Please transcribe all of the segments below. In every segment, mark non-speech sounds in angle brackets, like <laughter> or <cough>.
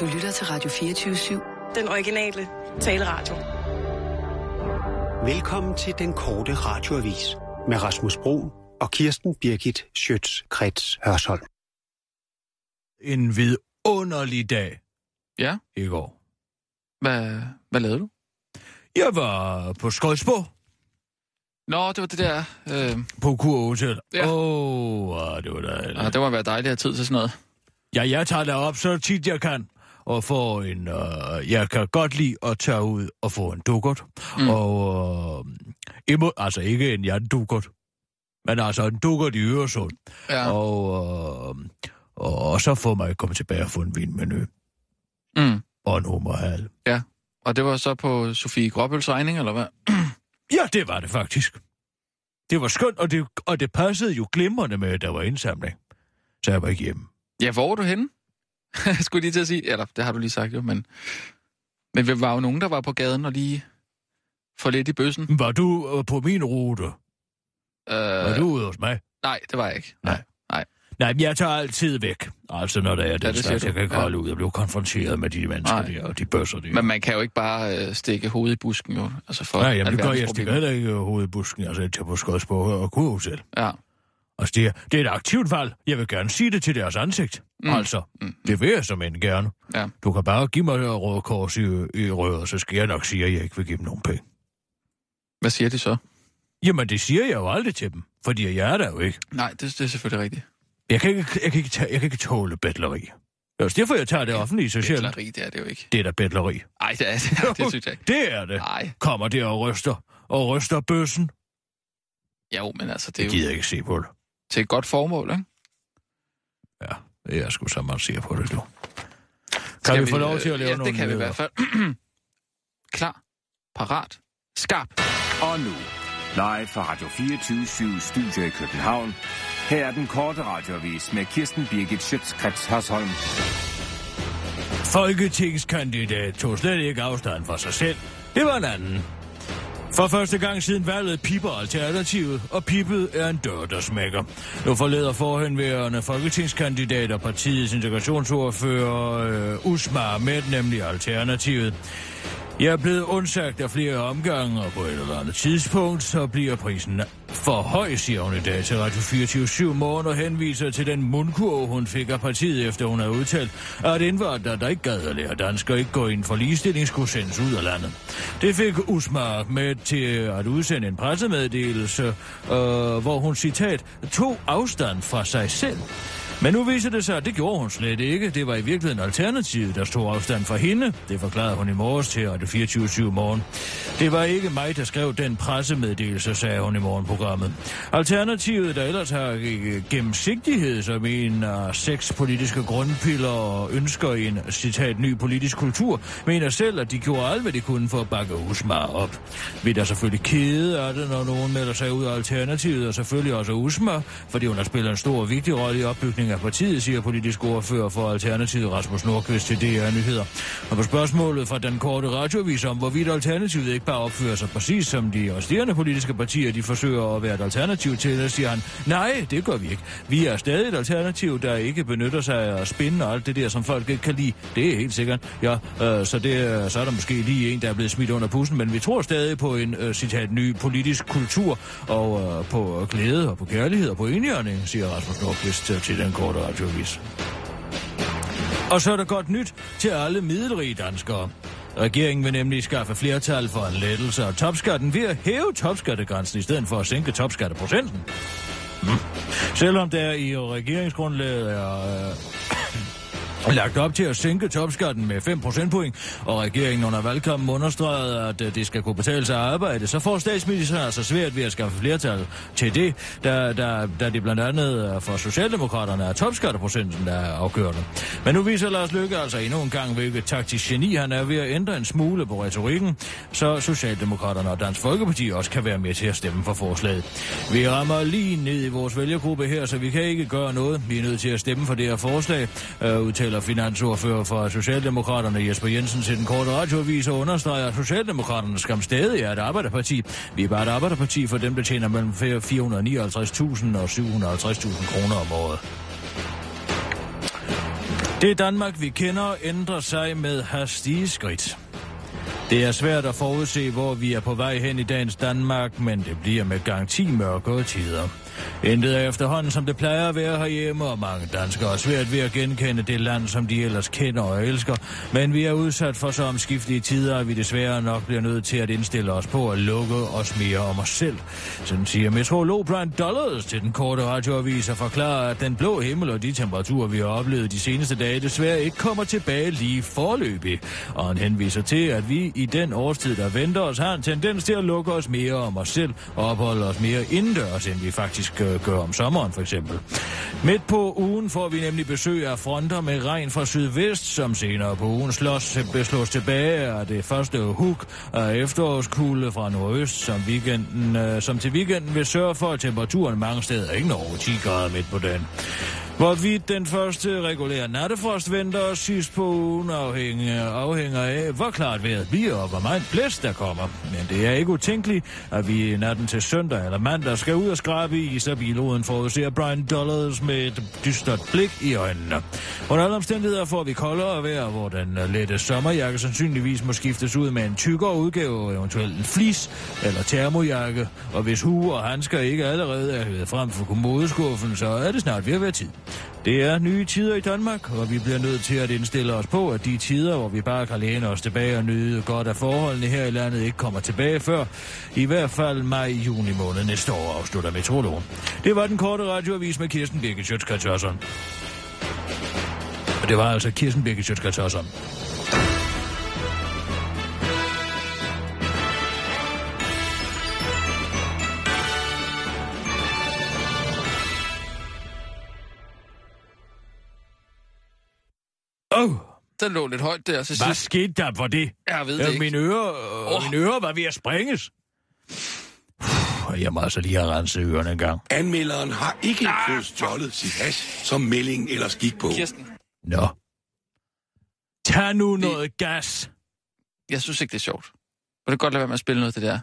Du lytter til Radio 24-7. Den originale taleradio. Velkommen til den korte radioavis med Rasmus Bro og Kirsten Birgit Schøtz-Krets Hørsholm. En vidunderlig dag Ja, i går. hvad, hvad lavede du? Jeg var på Skodsborg Nå, det var det der... Øh, på Kur Hotel. Åh, Ja. oh, det var dejligt. ah, det må være dejligt at have tid til sådan noget. Ja, jeg tager det op så tit jeg kan, og får en... Øh, jeg kan godt lide at tage ud og få en dukkert. Mm. Og... Øh, imo, altså ikke en Jan dukkert, men altså en dukkert i Øresund. Ja. Og, øh, og, og så får man komme tilbage og få en vinmenu Mm. og en hummerhal. Og det var så på Sofie Gråbøls regning, eller hvad? <clears throat> Ja, det var det faktisk. Det var skønt, og det, og det passede jo glimrende med, at der var indsamling. Så jeg var ikke hjemme. Ja, hvor var du henne? <laughs> Skulle lige til at sige. Eller, det har du lige sagt jo, men... Men vi var jo nogen, der var på gaden og lige få lidt i bøssen. Var du øh, på min rute? Øh, Var du ude hos mig? Nej, det var jeg ikke. Nej. Nej. Nej, men jeg tager altid væk. Altså, når der er den det siger slags, jeg kan ikke Ja. holde ud. Jeg blev konfronteret med de mennesker Nej. der, og de bøsser der. Men man kan jo ikke bare øh, stikke hovedet i busken, jo. Altså for Nej, jamen, det gør jeg. Stikker heller ikke hovedbusken. Altså, jeg tager på Skodsborg og Kurhotel. Ja. Altså, det er, det er et aktivt valg. Jeg vil gerne sige det til deres ansigt. Mm. Altså, Mm. det vil jeg som en gerne. Ja. Du kan bare give mig det røde kors i, i rød, så skal jeg nok sige, at jeg ikke vil give dem nogen penge. Hvad siger de så? Jamen, det siger jeg jo aldrig til dem, fordi jeg er der jo ikke. Nej, det, det er selvfølgelig rigtigt. Jeg kan ikke, jeg kan ikke, tage, jeg kan ikke tåle bedleri. Det er også derfor, jeg tager det offentlige så sjældent. Betleri, det er det jo ikke. Det er da bedleri. Nej, det er det, det synes jeg ikke. <laughs> Det er det. Nej. Kommer der og ryster, og ryster bøssen. Jo, men altså, det Jeg er jo gider ikke se på det. Til et godt formål, ikke? Ja, det er sgu så meget se på det, du. Kan Skal vi, få lov til at lave ja, nogle det kan vi i nyheder? hvert fald. <clears throat> Klar, parat, skarp. Og nu, live fra Radio 24 Studio i København. Her er den korte radiovis med Kirsten Birgit Schøtzgrads Hasholm. Folketingskandidat tog slet ikke afstand fra sig selv. Det var en anden. For første gang siden valget piper Alternativet, og pippet er en dør, der smækker. Nu forleder forhenværende folketingskandidat og partiets integrationsordfører øh, Usma med, nemlig Alternativet. Jeg er blevet undsagt af flere omgange, og på et eller andet tidspunkt, så bliver prisen for høj, siger hun i dag til Radio 24 morgen og henviser til den mundkurv, hun fik af partiet, efter hun har udtalt, at indvandrere, der ikke gad at lære dansk og ikke gå ind for ligestilling, skulle sendes ud af landet. Det fik Usma med til at udsende en pressemeddelelse, øh, hvor hun, citat, tog afstand fra sig selv. Men nu viser det sig, at det gjorde hun slet ikke. Det var i virkeligheden alternativet, der stod afstand fra hende. Det forklarede hun i morges til Radio 24 morgen. Det var ikke mig, der skrev den pressemeddelelse, sagde hun i morgenprogrammet. Alternativet, der ellers har gennemsigtighed som en af seks politiske grundpiller og ønsker en, citat, ny politisk kultur, mener selv, at de gjorde alt, hvad de kunne for at bakke Usmar op. Vi er da selvfølgelig kede af det, når nogen melder sig ud af Alternativet, og selvfølgelig også Usmar, fordi hun har spillet en stor og vigtig rolle i opbygningen af partiet, siger politisk ordfører for Alternativet Rasmus Nordqvist til DR Nyheder. Og på spørgsmålet fra den korte radiovis om, hvorvidt Alternativet ikke bare opfører sig præcis som de resterende politiske partier, de forsøger at være et alternativ til, siger han, nej, det gør vi ikke. Vi er stadig et alternativ, der ikke benytter sig af spin og alt det der, som folk ikke kan lide. Det er helt sikkert. Ja, øh, så, det, øh, så er der måske lige en, der er blevet smidt under pussen, men vi tror stadig på en, øh, citat, ny politisk kultur, og øh, på glæde og på kærlighed og på enhjørning, siger Rasmus Nordqvist øh, til den korte radiovis. Og så er der godt nyt til alle middelrige danskere. Regeringen vil nemlig skaffe flertal for en lettelse af topskatten ved at hæve topskattegrænsen i stedet for at sænke topskatteprocenten. Mm. Selvom der i regeringsgrundlaget er øh, lagt op til at sænke topskatten med 5 procentpoint, og regeringen under valgkampen understregede, at øh, det skal kunne betale sig at arbejde, så får statsministeren altså svært ved at skaffe flertal til det, da, da, da det blandt andet øh, for Socialdemokraterne er topskatteprocenten, der er afgørende. Men nu viser Lars Løkke altså endnu en gang, hvilket taktisk geni han er ved at ændre en smule på retorikken, så Socialdemokraterne og Dansk Folkeparti også kan være med til at stemme for forslaget. Vi rammer lige ned i vores vælgergruppe her, så vi kan ikke gøre noget. Vi er nødt til at stemme for det her forslag, øh, udtaler finansordfører for Socialdemokraterne Jesper Jensen til den korte radioavis og understreger, at Socialdemokraterne skam stadig er et arbejderparti. Vi er bare et arbejderparti for dem, der tjener mellem 459.000 og 750.000 kroner om året. Det Danmark, vi kender, ændrer sig med hastige skridt. Det er svært at forudse, hvor vi er på vej hen i dagens Danmark, men det bliver med garanti mørkere tider. Intet er efterhånden, som det plejer at være herhjemme, og mange danskere er svært ved at genkende det land, som de ellers kender og elsker. Men vi er udsat for så omskiftelige tider, at vi desværre nok bliver nødt til at indstille os på at lukke os mere om os selv. Sådan siger meteorolog Brian Dollars til den korte radioavis og forklarer, at den blå himmel og de temperaturer, vi har oplevet de seneste dage, desværre ikke kommer tilbage lige forløbig. Og han henviser til, at vi i den årstid, der venter os, har en tendens til at lukke os mere om os selv og opholde os mere indendørs, end vi faktisk øh, gør om sommeren for eksempel. Midt på ugen får vi nemlig besøg af fronter med regn fra sydvest, som senere på ugen slås, beslås tilbage af det første huk af efterårskulde fra nordøst, som, weekenden, øh, som til weekenden vil sørge for, at temperaturen mange steder ikke når over 10 grader midt på dagen. Hvorvidt den første regulære nattefrost venter os sidst på ugen afhænger, afhænger af, hvor klart vejret bliver og hvor meget blæst der kommer. Men det er ikke utænkeligt, at vi natten til søndag eller mandag skal ud og skrabe i så biluden forudser Brian Dollars med et dystert blik i øjnene. Under alle omstændigheder får vi koldere vejr, hvor den lette sommerjakke sandsynligvis må skiftes ud med en tykkere udgave, eventuelt en flis eller termojakke. Og hvis hue og handsker ikke allerede er hævet frem for kommodeskuffen, så er det snart ved at være tid. Det er nye tider i Danmark, og vi bliver nødt til at indstille os på, at de tider, hvor vi bare kan læne os tilbage og nyde godt af forholdene her i landet, ikke kommer tilbage før. I hvert fald maj-juni måned næste år, afslutter metrologen. Det var den korte radioavis med Kirsten Birgit Sjøtskrets Og det var altså Kirsten Birgit Sjøtskrets Oh, Den lå lidt højt der til hvad sidst. skete der for det? Jeg ved det ikke. mine ører, øh, Åh. mine ører var ved at sprænges. Jeg må altså lige have renset ørerne en gang. Anmelderen har ikke fået stjålet sit hash, som meldingen ellers gik på. Kirsten, Nå. Tag nu noget gas. jeg synes ikke, det er sjovt. Vil du godt lade være med at spille noget af det der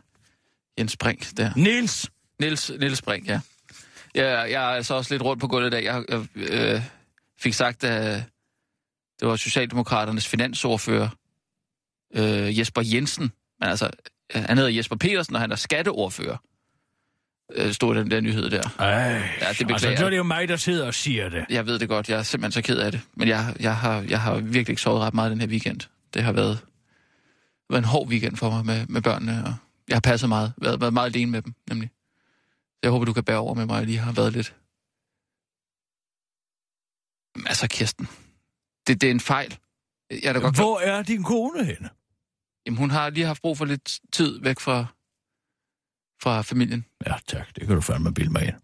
Jens Brink der? Nils. Niels, Niels Brink, ja. Jeg, jeg er altså også lidt rundt på gulvet i dag. Jeg, jeg øh, fik sagt, at det var Socialdemokraternes finansordfører, øh, Jesper Jensen. Men altså, øh, han hedder Jesper Petersen, og han er skatteordfører. Øh, stod den der nyhed der. Ej, Ja, det altså, så er det jo mig, der sidder og siger det. Jeg ved det godt, jeg er simpelthen så ked af det. Men jeg, jeg, har, jeg har virkelig ikke sovet ret meget den her weekend. Det har været, været en hård weekend for mig med, med børnene, og jeg har passet meget, været, været meget alene med dem, nemlig. Så jeg håber, du kan bære over med mig, jeg lige har været lidt... Altså, Kirsten, det, det er en fejl. Jeg er da godt Hvor er din kone henne? Jamen, hun har lige haft brug for lidt tid væk fra, fra familien. Ja, tak. Det kan du fandme bilde mig ind.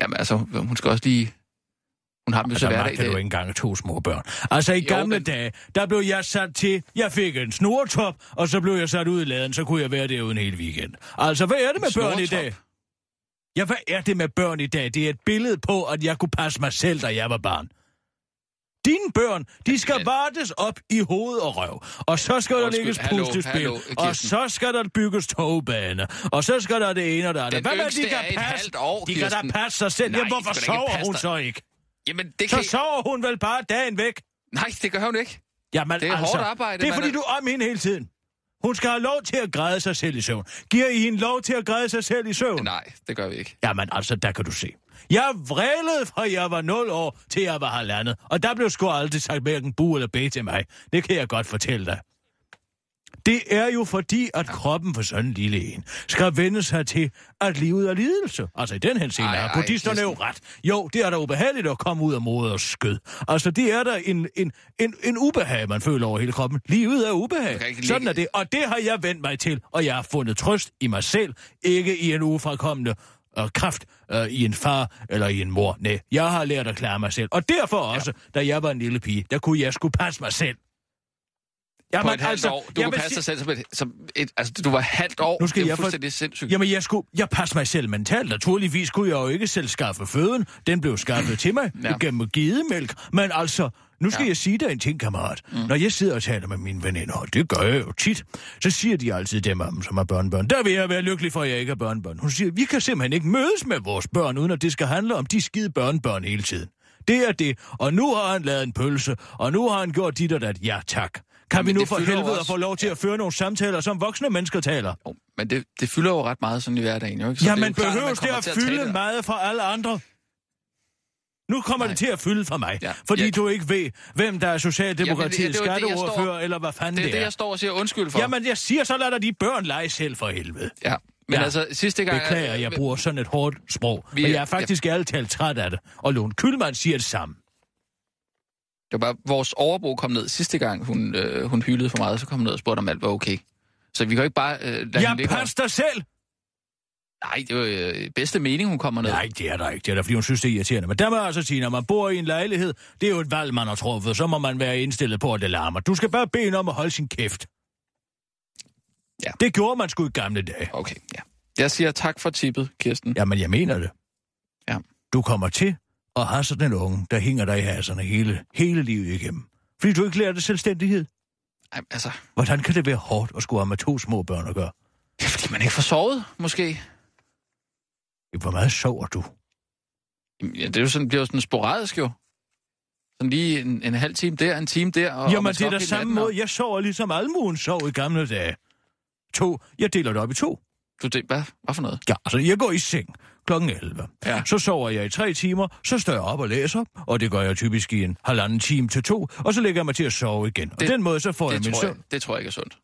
Jamen, altså, hun skal også lige... Hun har dem jo så Altså, hverdag. magter du ikke engang to små børn. Altså, i Jo, gamle dage, der blev jeg sat til, jeg fik en snortop, og så blev jeg sat ud i laden, så kunne jeg være derude en hel weekend. Altså, hvad er det med børn i dag? Ja, hvad er det med børn i dag? Det er et billede på, at jeg kunne passe mig selv, da jeg var barn. Dine børn, de skal Men- vartes op i hoved og røv. Og så skal der Undskyld, lægges hallo, pustespil. Og så skal der bygges togbane. Og så skal der det ene og det andet. Hvad med, de kan passe? år, de kan da passe sig selv. Nej, Jamen, hvorfor sover hun så ikke? Jamen, det Så kan... sover hun vel bare dagen væk? Nej, det gør hun ikke. Jamen, Det er altså, hårdt arbejde, Det er fordi, er- du er om hende hele tiden. Hun skal have lov til at græde sig selv i søvn. Giver I hende lov til at græde sig selv i søvn? Nej, det gør vi ikke. Jamen altså, der kan du se. Jeg vrælede fra jeg var 0 år til jeg var halvandet. Og der blev sgu aldrig sagt hverken bu eller bæ til mig. Det kan jeg godt fortælle dig. Det er jo fordi, at kroppen for sådan en lille en skal vende sig til at livet er lidelse. Altså i den henseende har buddhisterne jo ret. Jo, det er da ubehageligt at komme ud af moders skød. Altså det er der en, en, en, en ubehag, man føler over hele kroppen. Livet er ubehag. Sådan er det. Og det har jeg vendt mig til, og jeg har fundet trøst i mig selv, ikke i en ufrakommende øh, kraft øh, i en far eller i en mor. Nej, jeg har lært at klare mig selv. Og derfor også, da jeg var en lille pige, der kunne jeg skulle passe mig selv. På et halvt år. Du jeg kunne passe dig selv som et, som et... Altså, du var halvt år. Nu skal det er jeg for- fuldstændig sindssygt. Jamen, jeg skulle... Jeg passer mig selv mentalt. Naturligvis kunne jeg jo ikke selv skaffe føden. Den blev skaffet til mig Ja. gennem gidemælk. Men altså, nu skal Ja. jeg sige dig en ting, kammerat. Mm. Når jeg sidder og taler med mine veninder, og det gør jeg jo tit, så siger de altid dem dem, som har børnebørn. Der vil jeg være lykkelig for, at jeg ikke har børnebørn. Hun siger, vi kan simpelthen ikke mødes med vores børn, uden at det skal handle om de skide børnebørn hele tiden. Det er det. Og nu har han lavet en pølse, og nu har han gjort dit og dat. Ja, tak. Kan vi nu det for helvede også- få lov til at føre nogle samtaler, som voksne mennesker taler? Jo, men det, det fylder jo ret meget sådan i hverdagen, jo ikke? Så Ja, det men at behøves det at fylde tale- meget for alle andre? Nu kommer Nej. det til at fylde for mig, Ja. fordi Ja. du ikke ved, hvem der er Socialdemokratiets det- det det, jeg skatteordfører, står- eller hvad fanden Det er det det, er. jeg står og siger undskyld for. Jamen, jeg siger, så lader de børn lege selv for helvede. Ja, men Ja. altså sidste gang... Beklager, jeg bruger sådan et hårdt sprog. Vi er- jeg er faktisk ja. talt træt af det. Og Lone Kylmand siger det samme. Det var bare, vores overbo kom ned sidste gang, hun, øh, hun hylede for meget, så kom hun ned og spurgte, om alt var okay. Så vi kan jo ikke bare øh, lade Jeg pas dig selv! Nej, det var øh, bedste mening, hun kommer ned. Nej, det er der ikke. Det er der, fordi hun synes, det er irriterende. Men der må jeg altså sige, når man bor i en lejlighed, det er jo et valg, man har truffet. Så må man være indstillet på, at det larmer. Du skal bare bede hende om at holde sin kæft. Ja. Det gjorde man sgu i gamle dage. Okay, ja. Jeg siger tak for tippet, Kirsten. Jamen, jeg mener det. Ja. Du kommer til at have sådan en unge, der hænger dig i haserne hele, hele livet igennem. Fordi du ikke lærer det selvstændighed. Ej, altså, Hvordan kan det være hårdt at skulle have med to små børn at gøre? det er fordi man ikke får sovet, måske. Hvor meget sover du? Jamen, Ja, det er jo sådan, bliver jo sådan sporadisk jo. Sådan lige en, en halv time der, en time der. Og, og Jamen, man det er da samme og- måde. Jeg sover ligesom almuen sov i gamle dage. To. Jeg deler det op i to. Du, det, hvad, hvad for noget? Ja, altså, jeg går i seng klokken 11. Ja. Så sover jeg i tre timer, så står jeg op og læser, og det gør jeg typisk i en halvanden time til to, og så lægger jeg mig til at sove igen. Og Det- den måde, så får jeg min søvn. det tror jeg ikke er sundt.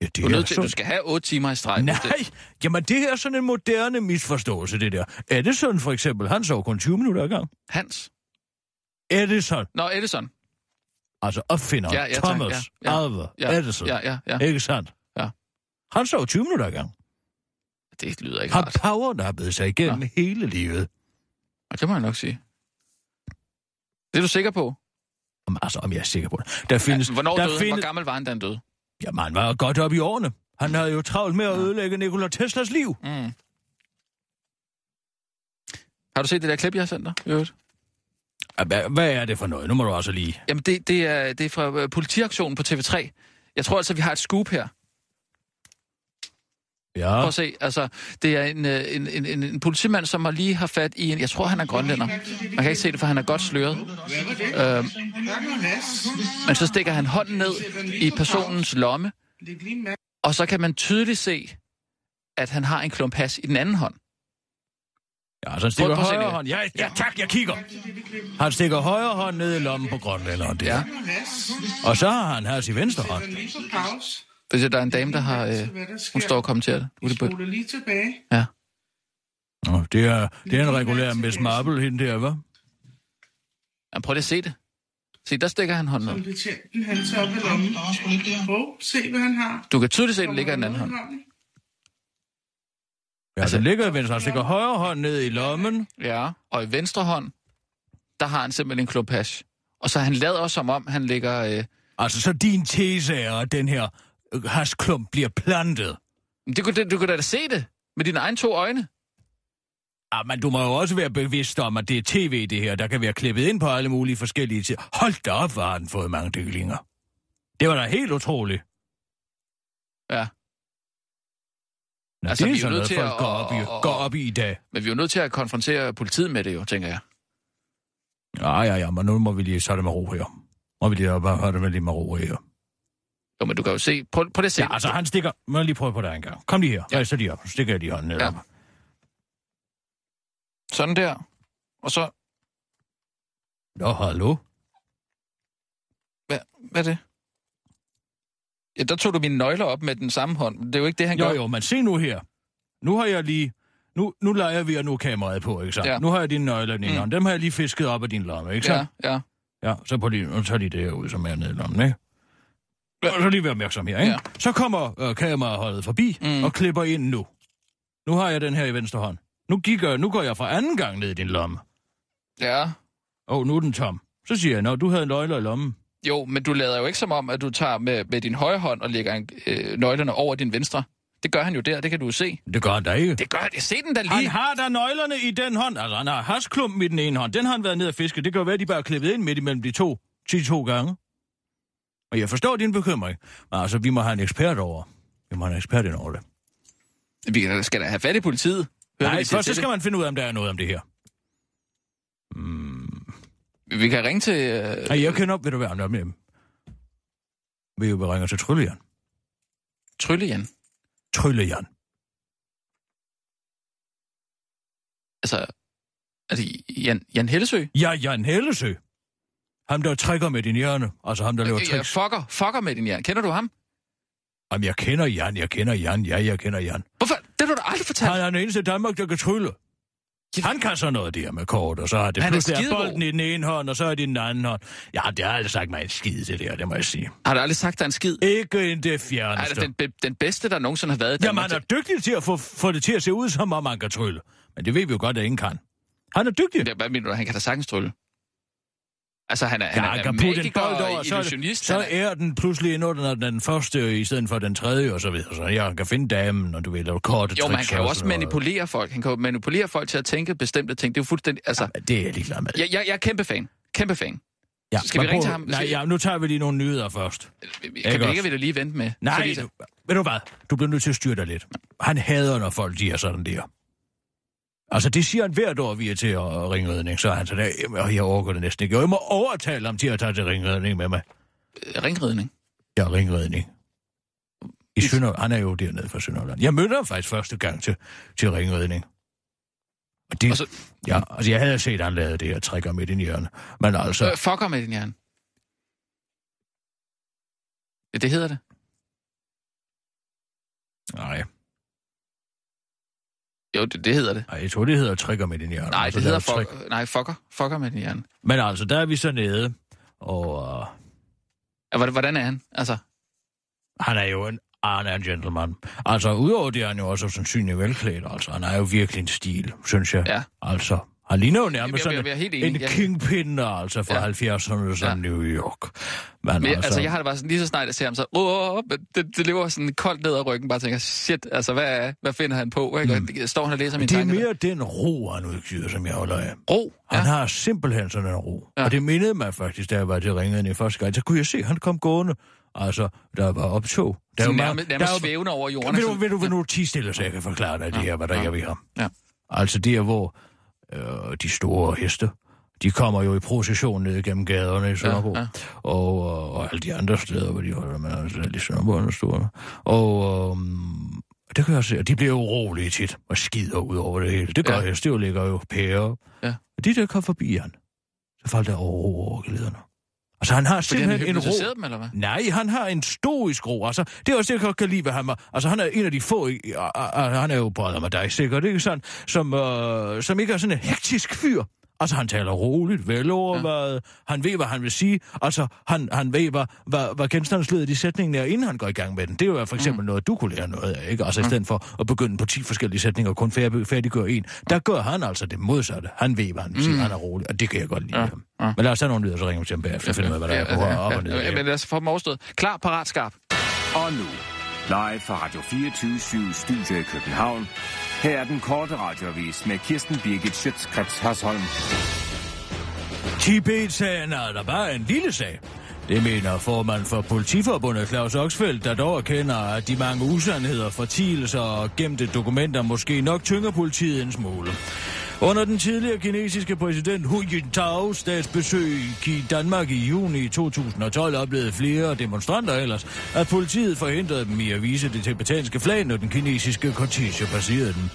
Ja, det Du, er nødt til, du skal have otte timer i streg. Nej, Det, jamen det er sådan en moderne misforståelse, det der. Edison for eksempel, han sov kun 20 minutter ad gang. Hans. Edison, Nå, Edison. altså opfinder Ja, ja, Thomas ja, ja. Alva Ja, Edison, Ja, ja, ja. ikke sandt? Ja. Han sov 20 minutter ad gang. Det lyder ikke Har rart. powernappet sig igennem Nå. hele livet. Og det må jeg nok sige. Det er du sikker på? Om, altså, om jeg er sikker på det. Der findes, Ja, hvornår der døde han? Hvor findes, gammel var han, da han døde? Jamen, han var godt op i årene. Han havde jo travlt med at ødelægge Nikola Teslas liv. Mm. Har du set det der klip, jeg har sendt dig? øvrigt? Hvad, hvad er det for noget? Nu må du også lige... Jamen, det, det, er, det er fra øh, politiaktionen på TV3. Jeg tror altså, vi har et scoop her. Ja, Prøv at se. Altså, det er en, øh, en, en, en, en politimand, som har lige har fat i en... Jeg tror, han er grønlænder. Man kan ikke se det, for han er godt sløret. Øhm, men så stikker han hånden ned i personens lomme, og så kan man tydeligt se, at han har en klump has i den anden hånd. ja så han stikker Prøv- højre det. hånd. Ja, ja, tak, jeg kigger. Han stikker højre hånd ned i lommen på grønlænderen der. Ja. Og så har han has i venstre hånd. Hvis der er en dame, der har... Øh, hun står og kommenterer det. på- Spoler lige tilbage. Ja. Nå, det er, det er en regulær Miss Marple, hende der, hva'? ja. Prøv lige at se det. Se, der stikker han hånden Som ned. betjenten han tager op i lommen. Hov, se hvad han har. Du kan tydeligt se, at den ligger i den anden hånd. Ja, altså, den ligger i venstre. Han stikker højre hånd ned i lommen. Ja. Og i venstre hånd, der har han simpelthen en klump hash. Og så han lavet også som om, han ligger... Øh, Altså, så din tese er, at den her hasklump bliver plantet. det, kunne- du kan da se det med dine egne to øjne. Ja, men du må jo også være bevidst om, at det er tv, det her, der kan være klippet ind på alle mulige forskellige ting. Hold da op, hvor har den fået mange dyklinger. Det var da helt utroligt. Ja. Nå, Altså, det vi er er sådan nødt noget, til folk at- går op, i, at- at- går op i i dag. Men vi er jo nødt til at konfrontere politiet med det jo, tænker jeg. Ja, ja, ja, men nu må vi lige så det med ro her. Må vi lige bare høre det med lige med ro her. Jo, men du kan jo se... Prøv, prøv lige at se. Ja, altså han stikker... Må jeg lige prøve på dig en gang. Kom lige her. Ja. Ja. Så lige op. Så stikker jeg lige hånden ned. Ja. Ja. Sådan der. Og så... Nå, hallo. Hvad, hvad er det? Ja, der tog du mine nøgler op med den samme hånd. Det er jo ikke det, han Jo, gør. jo, men se nu her. Nu har jeg lige... Nu, nu leger vi at nu er kameraet på, ikke sant? Ja. Ja. Nu har jeg dine nøgler ene Mm. Dem har jeg lige fisket op af din lomme, ikke Ja, sant? ja. Ja, så på lige, nu tager lige det her ud, som er nede i lommen, ikke? Og så lige være opmærksom her, ikke? Ja. Så kommer øh, kameraholdet forbi Mm. og klipper ind nu. Nu har jeg den her i venstre hånd. Nu, kigger, nu går jeg for anden gang ned i din lomme. Ja. Åh, oh, nu er den tom. Så siger jeg, når du havde nøgler i lommen. Jo, men du lader jo ikke som om, at du tager med, med din højre hånd og lægger en, øh, nøglerne over din venstre. Det gør han jo der, det kan du se. Det gør han da ikke. Det gør han. Se den Han lige. har da nøglerne i den hånd. Altså, han har hasklumpen i den ene hånd. Den har han været ned og fiske. Det kan jo være, at de bare er klippet ind midt imellem de to. 10 to gange. Og jeg forstår din bekymring. Men altså, vi må have en ekspert over. Vi må have en ekspert ind over det. Vi skal da have fat i politiet. Hør, hvad Nej, først så skal det. man finde ud af, om der er noget om det her. Mm. vi kan ringe til... Øh, Ej, jeg kender op, vil du være med dem? Vi jo ringer til Tryllejern. Trylle Tryllejern. Altså, det Jan, Jan Hellesø? Ja, Jan Hellesø. Ham, der trækker med din hjerne. Altså ham, der laver Ja, tricks. fucker, fucker med din Jan. Kender du ham? Jamen, jeg kender Jan, jeg kender Jan, ja, jeg kender Jan. Hvorfor? Det har du da aldrig fortalt. Han er den eneste i Danmark, der kan trylle. Han kan så noget der med kort, og så har det Han er pludselig er bolden i den ene hånd, og så er det i den anden hånd. Ja, det har aldrig sagt mig en skid det her, det må jeg sige. Har du aldrig sagt, der er en skid? Ikke en det Er fjerneste. det den, den bedste, der nogensinde har været? Jamen, han er dygtig til at få, få det til at se ud, som om han kan trylle. Men det ved vi jo godt, at ingen kan. Han er dygtig. Ja, Hvad mener du? Han kan da sagtens trylle. Altså, han er, Ja, han han er kan putte en bold over, og så, så er- er den pludselig endnu den, den første i stedet for den tredje, og så videre. Så jeg kan finde damen, og du ved, lave korte Jo, men han kan jo og også noget. manipulere folk. Han kan jo manipulere folk til at tænke bestemte ting. Det er jo fuldstændig... Altså, Ja, det er jeg ligeglad med. jeg, jeg, jeg er kæmpe fan. Kæmpe fan. Ja, skal vi ringe prøv- til ham? Nej, ja, nu tager vi lige nogle nyheder først. Kan Ikke vi ikke, vi da lige vente med? Nej, Fordi, du, ved du hvad? Du bliver nødt til at styre dig lidt. Han hader, når folk de er sådan der. Altså, det siger han hvert år, vi er til at ringredning, så han sådan, "Jamen, jeg overgår det næsten ikke. Jeg må overtale ham til at tage til ringredning med mig. øh, ringridning. Ja, ringredning. I Sønder... Han er jo dernede fra Sønderland. Jeg mødte ham faktisk første gang til, til ringredning. Og det, Og så- ja, altså, jeg havde set, at han lavede det her trækker midt i hjørnet. Men altså, Øh, fucker med din hjerne. Ja, det hedder det. nej, Jo, det, det hedder det. nej, jeg tror, det hedder trækker midt i hjørnet. Nej, Altså, det hedder fuck, nej, fucker. Fucker med din hjerne. Men altså, der er vi så nede, og uh, Ja, hvordan- hvordan er han? Altså, han er jo en, han er en gentleman. Altså, udover det er han jo også sandsynligt velklædt, altså. Han er jo virkelig en stil, synes jeg. Ja. Altså, han ligner jo Jeg- nærmest jeg- sådan jeg er helt enig. en Jeg- kingpin, altså, fra Ja. 70'erne, som Ja. New York. Men, men, altså, jeg har det bare sådan, lige så snart jeg ser ham, så åh, det, det løber sådan koldt ned ad ryggen, bare tænker, shit, altså, hvad, hvad finder han på? Ikke? Mm. Står han og læser mine det er mere den ro, han udgiver, som jeg holder af. Ro. Han Ja. har simpelthen sådan en ro. Ja. Ja. Og det mindede mig faktisk, da jeg var til ringene i første gang. Så kunne jeg se, han kom gående. Altså, der var optog. Der var nærmest, der var- svævende over jorden. Vil du, vil du, vil du tige stille, så jeg kan forklare dig det her, hvad der er ved ham? Ja. Altså, det er, hvor øh, de store heste, de kommer jo i procession ned gennem gaderne i Sønderborg. Ja, Ja. Og, og, og alle de andre steder, hvor de holder med, altså i Sønderborg og store. Og um, det kan jeg se, de bliver urolige tit, og skider ud over det hele. Det gør Ja. heste jo ligger jo pære. Ja. De der kom forbi han, så faldt der over over glæderne. Altså, han har Fordi han simpelthen en ro. dem, eller hvad? Nej, han har en stoisk ro. Altså, det er også det, jeg godt kan lide ved ham. Altså, han er en af de få... i- og- og- Han er jo brother med dig, sikkert, ikke sådan? Som, øh, som ikke er sådan en hektisk fyr. Altså, han taler roligt, velovervejet. Ja. Han ved, hvad han vil sige. Altså, han, han ved, hvad, hvad, hvad genstandsledet i sætningen er, inden han går i gang med den. Det er jo for eksempel mm. noget, du kunne lære noget af, ikke? Altså, mm. i stedet for at begynde på 10 forskellige sætninger og kun færdig, færdiggøre en. Der gør han altså det modsatte. Han ved, hvad han vil sige. Han er rolig, og det kan jeg godt lide. Ja, Ja. ja. Men lad os tage nogle lyder, så ringer vi til ham bagefter og finder ud af, hvad der er på op og ned. Ja, men lad os få dem overstået. Klar, parat, skarp. Og nu, live fra Radio 24 Studio i København. Her er den korte radiovis med Kirsten Birgit Schøtzgrads Hasholm. Tibet-sagen er der bare en lille sag. Det mener formand for politiforbundet Claus Oxfeldt, der dog erkender, at de mange usandheder, fortielser og gemte dokumenter måske nok tynger politiet en smule. Under den tidligere kinesiske præsident Hu Jintao statsbesøg i Danmark i juni 2012 oplevede flere demonstranter ellers, at politiet forhindrede dem i at vise det tibetanske flag, når den kinesiske kortege passerede den.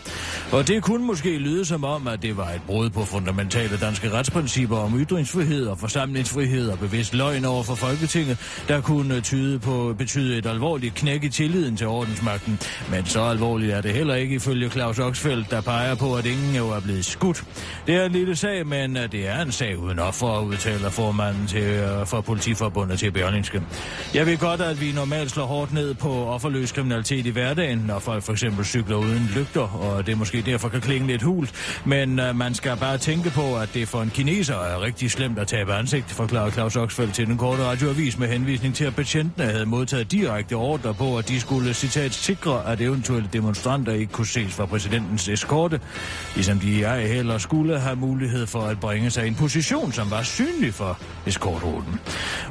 Og det kunne måske lyde som om, at det var et brud på fundamentale danske retsprincipper om ytringsfrihed og forsamlingsfrihed og bevidst løgn over for Folketinget, der kunne tyde på, betyde et alvorligt knæk i tilliden til ordensmagten. Men så alvorligt er det heller ikke ifølge Claus Oxfeldt, der peger på, at ingen jo er blevet skudt. Det er en lille sag, men øh, det er en sag uden offer, udtaler formanden til, øh, for politiforbundet til Berlingske. Jeg ved godt, at vi normalt slår hårdt ned på offerløs kriminalitet i hverdagen, når folk for eksempel cykler uden lygter, og det måske derfor kan klinge lidt hult. Men øh, man skal bare tænke på, at det for en kineser er rigtig slemt at tabe ansigt, forklarer Claus Oxfeldt til den korte radioavis med henvisning til, at patientene havde modtaget direkte ordre på, at de skulle, citat, sikre, at eventuelle demonstranter ikke kunne ses fra præsidentens eskorte, ligesom de er ej heller skulle have mulighed for at bringe sig i en position, som var synlig for eskortruten.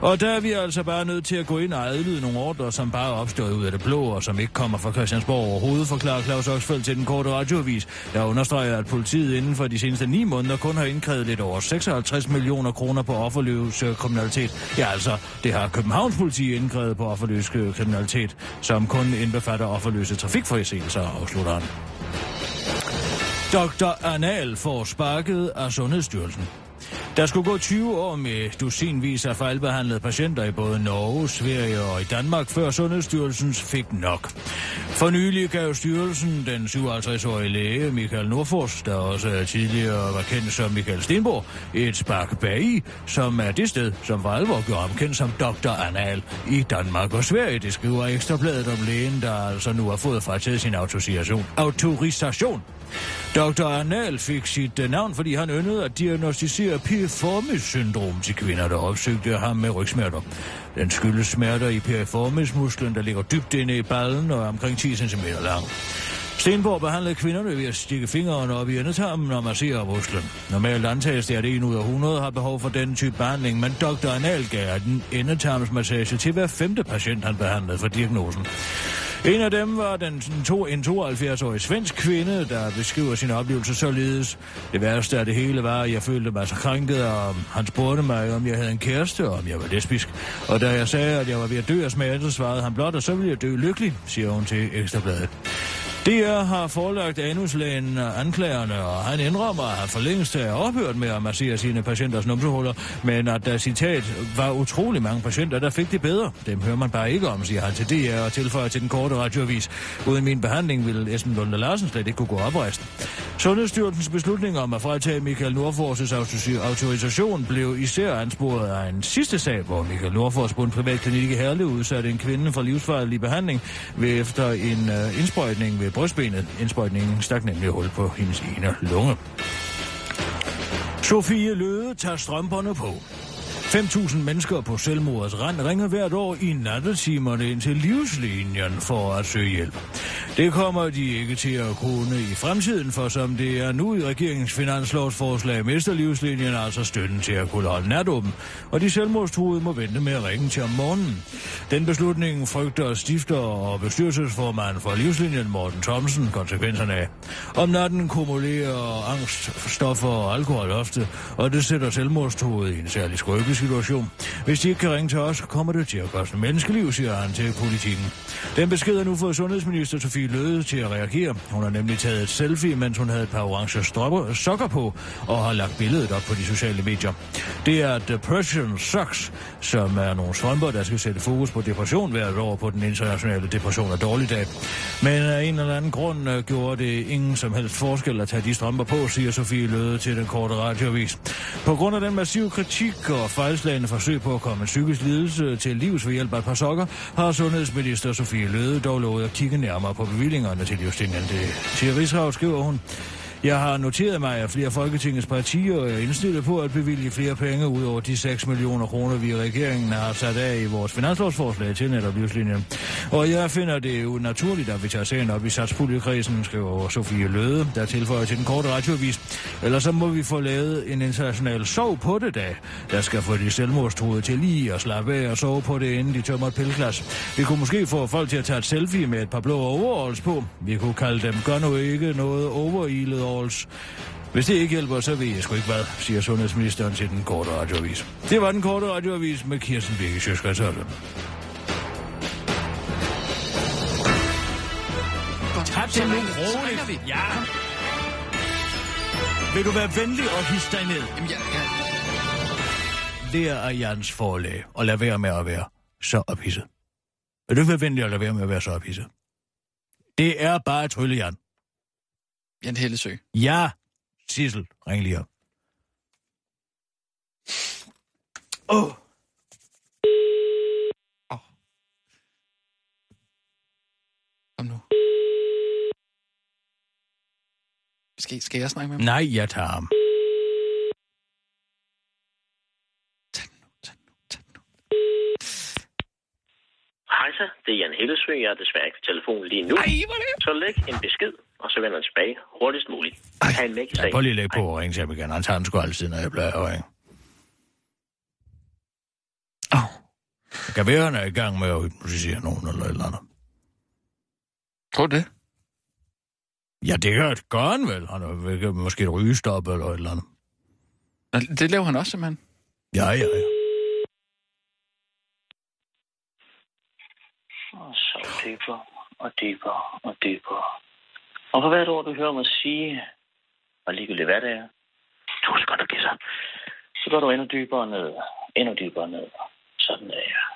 Og der er vi altså bare nødt til at gå ind og adlyde nogle ordre, som bare opstår ud af det blå, og som ikke kommer fra Christiansborg overhovedet, forklarer Claus Oxfeldt til den korte radioavis, der understreger, at politiet inden for de seneste ni måneder kun har indkrævet lidt over 56 millioner kroner på offerløs øh, kriminalitet. Ja, altså, det har Københavns politi indkrævet på offerløs øh, kriminalitet, som kun indbefatter offerløse trafikforseelser, afslutter han. Dr. Anal får sparket af Sundhedsstyrelsen. Der skulle gå 20 år med dusinvis af fejlbehandlede patienter i både Norge, Sverige og i Danmark, før Sundhedsstyrelsen fik nok. For nylig gav styrelsen den 57-årige læge Michael Nordfors, der også tidligere var kendt som Michael Stenborg, et spark bag som er det sted, som for alvor gjorde ham kendt som Dr. Anal i Danmark og Sverige. Det skriver Ekstrabladet om lægen, der altså nu har fået frataget sin autorisation. autorisation. Dr. Arnal fik sit øh, navn, fordi han yndede at diagnostisere piriformis-syndrom til kvinder, der opsøgte ham med rygsmerter. Den skyldes smerter i piriformis-musklen, der ligger dybt inde i ballen og er omkring 10 cm lang. Stenborg behandlede kvinderne ved at stikke fingrene op i endetarmen og massere musklen. Normalt antages det, at 1 ud af 100 har behov for den type behandling, men Dr. Anal gav den endetarmsmassage til hver femte patient, han behandlede for diagnosen. En af dem var den, to, en 72-årig svensk kvinde, der beskriver sin oplevelse således. Det værste af det hele var, at jeg følte mig så krænket, og han spurgte mig, om jeg havde en kæreste, og om jeg var lesbisk. Og da jeg sagde, at jeg var ved at dø af smerte, svarede han blot, og så ville jeg dø lykkelig, siger hun til Ekstrabladet. DR har forelagt anuslægen øh, anklagerne, og han indrømmer, at han for længst er ophørt med at massere sine patienters numsehuller, men at der citat var utrolig mange patienter, der fik det bedre. Dem hører man bare ikke om, siger han til DR og tilføjer til den korte radioavis. Uden min behandling ville Esben Lunde Larsen slet ikke kunne gå oprejst. Sundhedsstyrelsens beslutning om at fratage Michael Nordfors' autorisation blev især ansporet af en sidste sag, hvor Michael Nordfors på en privatklinik i Herlev udsatte en kvinde for livsfarlig behandling ved efter en øh, indsprøjtning ved brystbenet. Indsprøjtningen stak nemlig hul på hendes ene lunge. Sofie Løde tager strømperne på. 5.000 mennesker på selvmordets rand ringer hvert år i nattetimerne ind til livslinjen for at søge hjælp. Det kommer de ikke til at kunne i fremtiden, for som det er nu i regeringens finanslovsforslag, mister livslinjen altså støtten til at kunne holde natåben, og de selvmordstruede må vente med at ringe til om morgenen. Den beslutning frygter stifter og bestyrelsesformand for livslinjen Morten Thomsen konsekvenserne af. Om natten kumulerer angst, stoffer og alkohol ofte, og det sætter selvmordstruede i en særlig skrøbelse situation. Hvis de ikke kan ringe til os, kommer det til at koste menneskeliv, siger han til politikken. Den besked er nu fået sundhedsminister Sofie Løde til at reagere. Hun har nemlig taget et selfie, mens hun havde et par orange stropper, sokker på, og har lagt billedet op på de sociale medier. Det er Depression Sucks, som er nogle strømper, der skal sætte fokus på depression hvert år på den internationale depression og dårligdag. Men af en eller anden grund øh, gjorde det ingen som helst forskel at tage de strømper på, siger Sofie Løde til den korte radioavis. På grund af den massive kritik og fejlslagende forsøg på at komme en psykisk lidelse til livs ved hjælp af et par sokker, har sundhedsminister Sofie Løde dog lovet at kigge nærmere på bevillingerne til Justinian. Det til Rigshav skriver hun. Jeg har noteret mig, at flere Folketingets partier er indstillet på at bevilge flere penge ud over de 6 millioner kroner, vi i regeringen har sat af i vores finanslovsforslag til netop livslinjen. Og jeg finder det jo naturligt, at vi tager sagen op i satspuljekredsen, skriver Sofie Løde, der tilføjer til den korte radioavis. Ellers så må vi få lavet en international sov på det dag, der skal få de selvmordstruede til lige at slappe af og sove på det, inden de tømmer et pillglas. Vi kunne måske få folk til at tage et selfie med et par blå overalls på. Vi kunne kalde dem gør nu ikke noget overilet overalls. Hvis det ikke hjælper, så ved jeg sgu ikke hvad, siger sundhedsministeren til den korte radioavis. Det var den korte radioavis med Kirsten Birke Sjøskrets Tak til nu roligt. Ja. Vil du være venlig og hisse dig ned? Jamen, jeg, jeg, Det er Jans forlag, og lad være med at være så ophidset. Vil du ikke være venlig og lade være med at være så ophidset? Det er bare trylle, Jan. Jan Hellesø. Ja, Sissel, ring lige op. Åh. Oh. Kom nu. Skal, skal jeg snakke med ham? Nej, jeg tager ham. Tag den nu, tag den nu, tag den nu. Hej, Hejsa, det er Jan Hellesø. Jeg er desværre ikke på telefonen lige nu. Ej, hvor det? Så læg en besked, og så vender jeg tilbage hurtigst muligt. Ha' en mægtig Ja, dag. prøv lige at lægge på og ringe til ham igen. Han tager den sgu altid, når jeg at ringe. Åh. Det kan være, han er i gang med at hypnotisere nogen eller et eller andet. Tror du det? Ja, det gør, det gør han vel. Han er måske et rygestop eller et eller andet. Det laver han også simpelthen. Ja, ja, ja. Og så dybere og dybere og dybere. Og for hvert ord, du hører mig sige, og ligegyldigt hvad det er, to sekunder, kisser, så går du endnu dybere ned, endnu dybere ned. Sådan er jeg.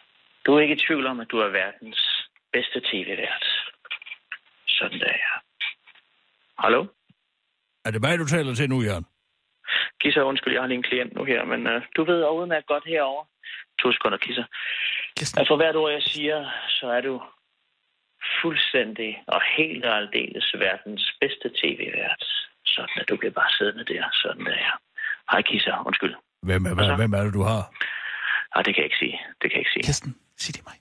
Du er ikke i tvivl om, at du er verdens bedste tv-vært. Sådan er jeg. Hallo? Er det mig, du taler til nu, Jørgen? Kisser, undskyld, jeg har lige en klient nu her, men uh, du ved udmærket godt herover. To sekunder, Kisser. Kirsten. At for hvert ord, jeg siger, så er du fuldstændig og helt og aldeles verdens bedste tv-vært. Sådan at du bliver bare siddende der. Sådan der, ja. Hej, Kisser. Undskyld. Hvem er, Hvad hvem er det, du har? Nej, det kan jeg ikke sige. Det kan jeg ikke sige. Kirsten, sig det mig.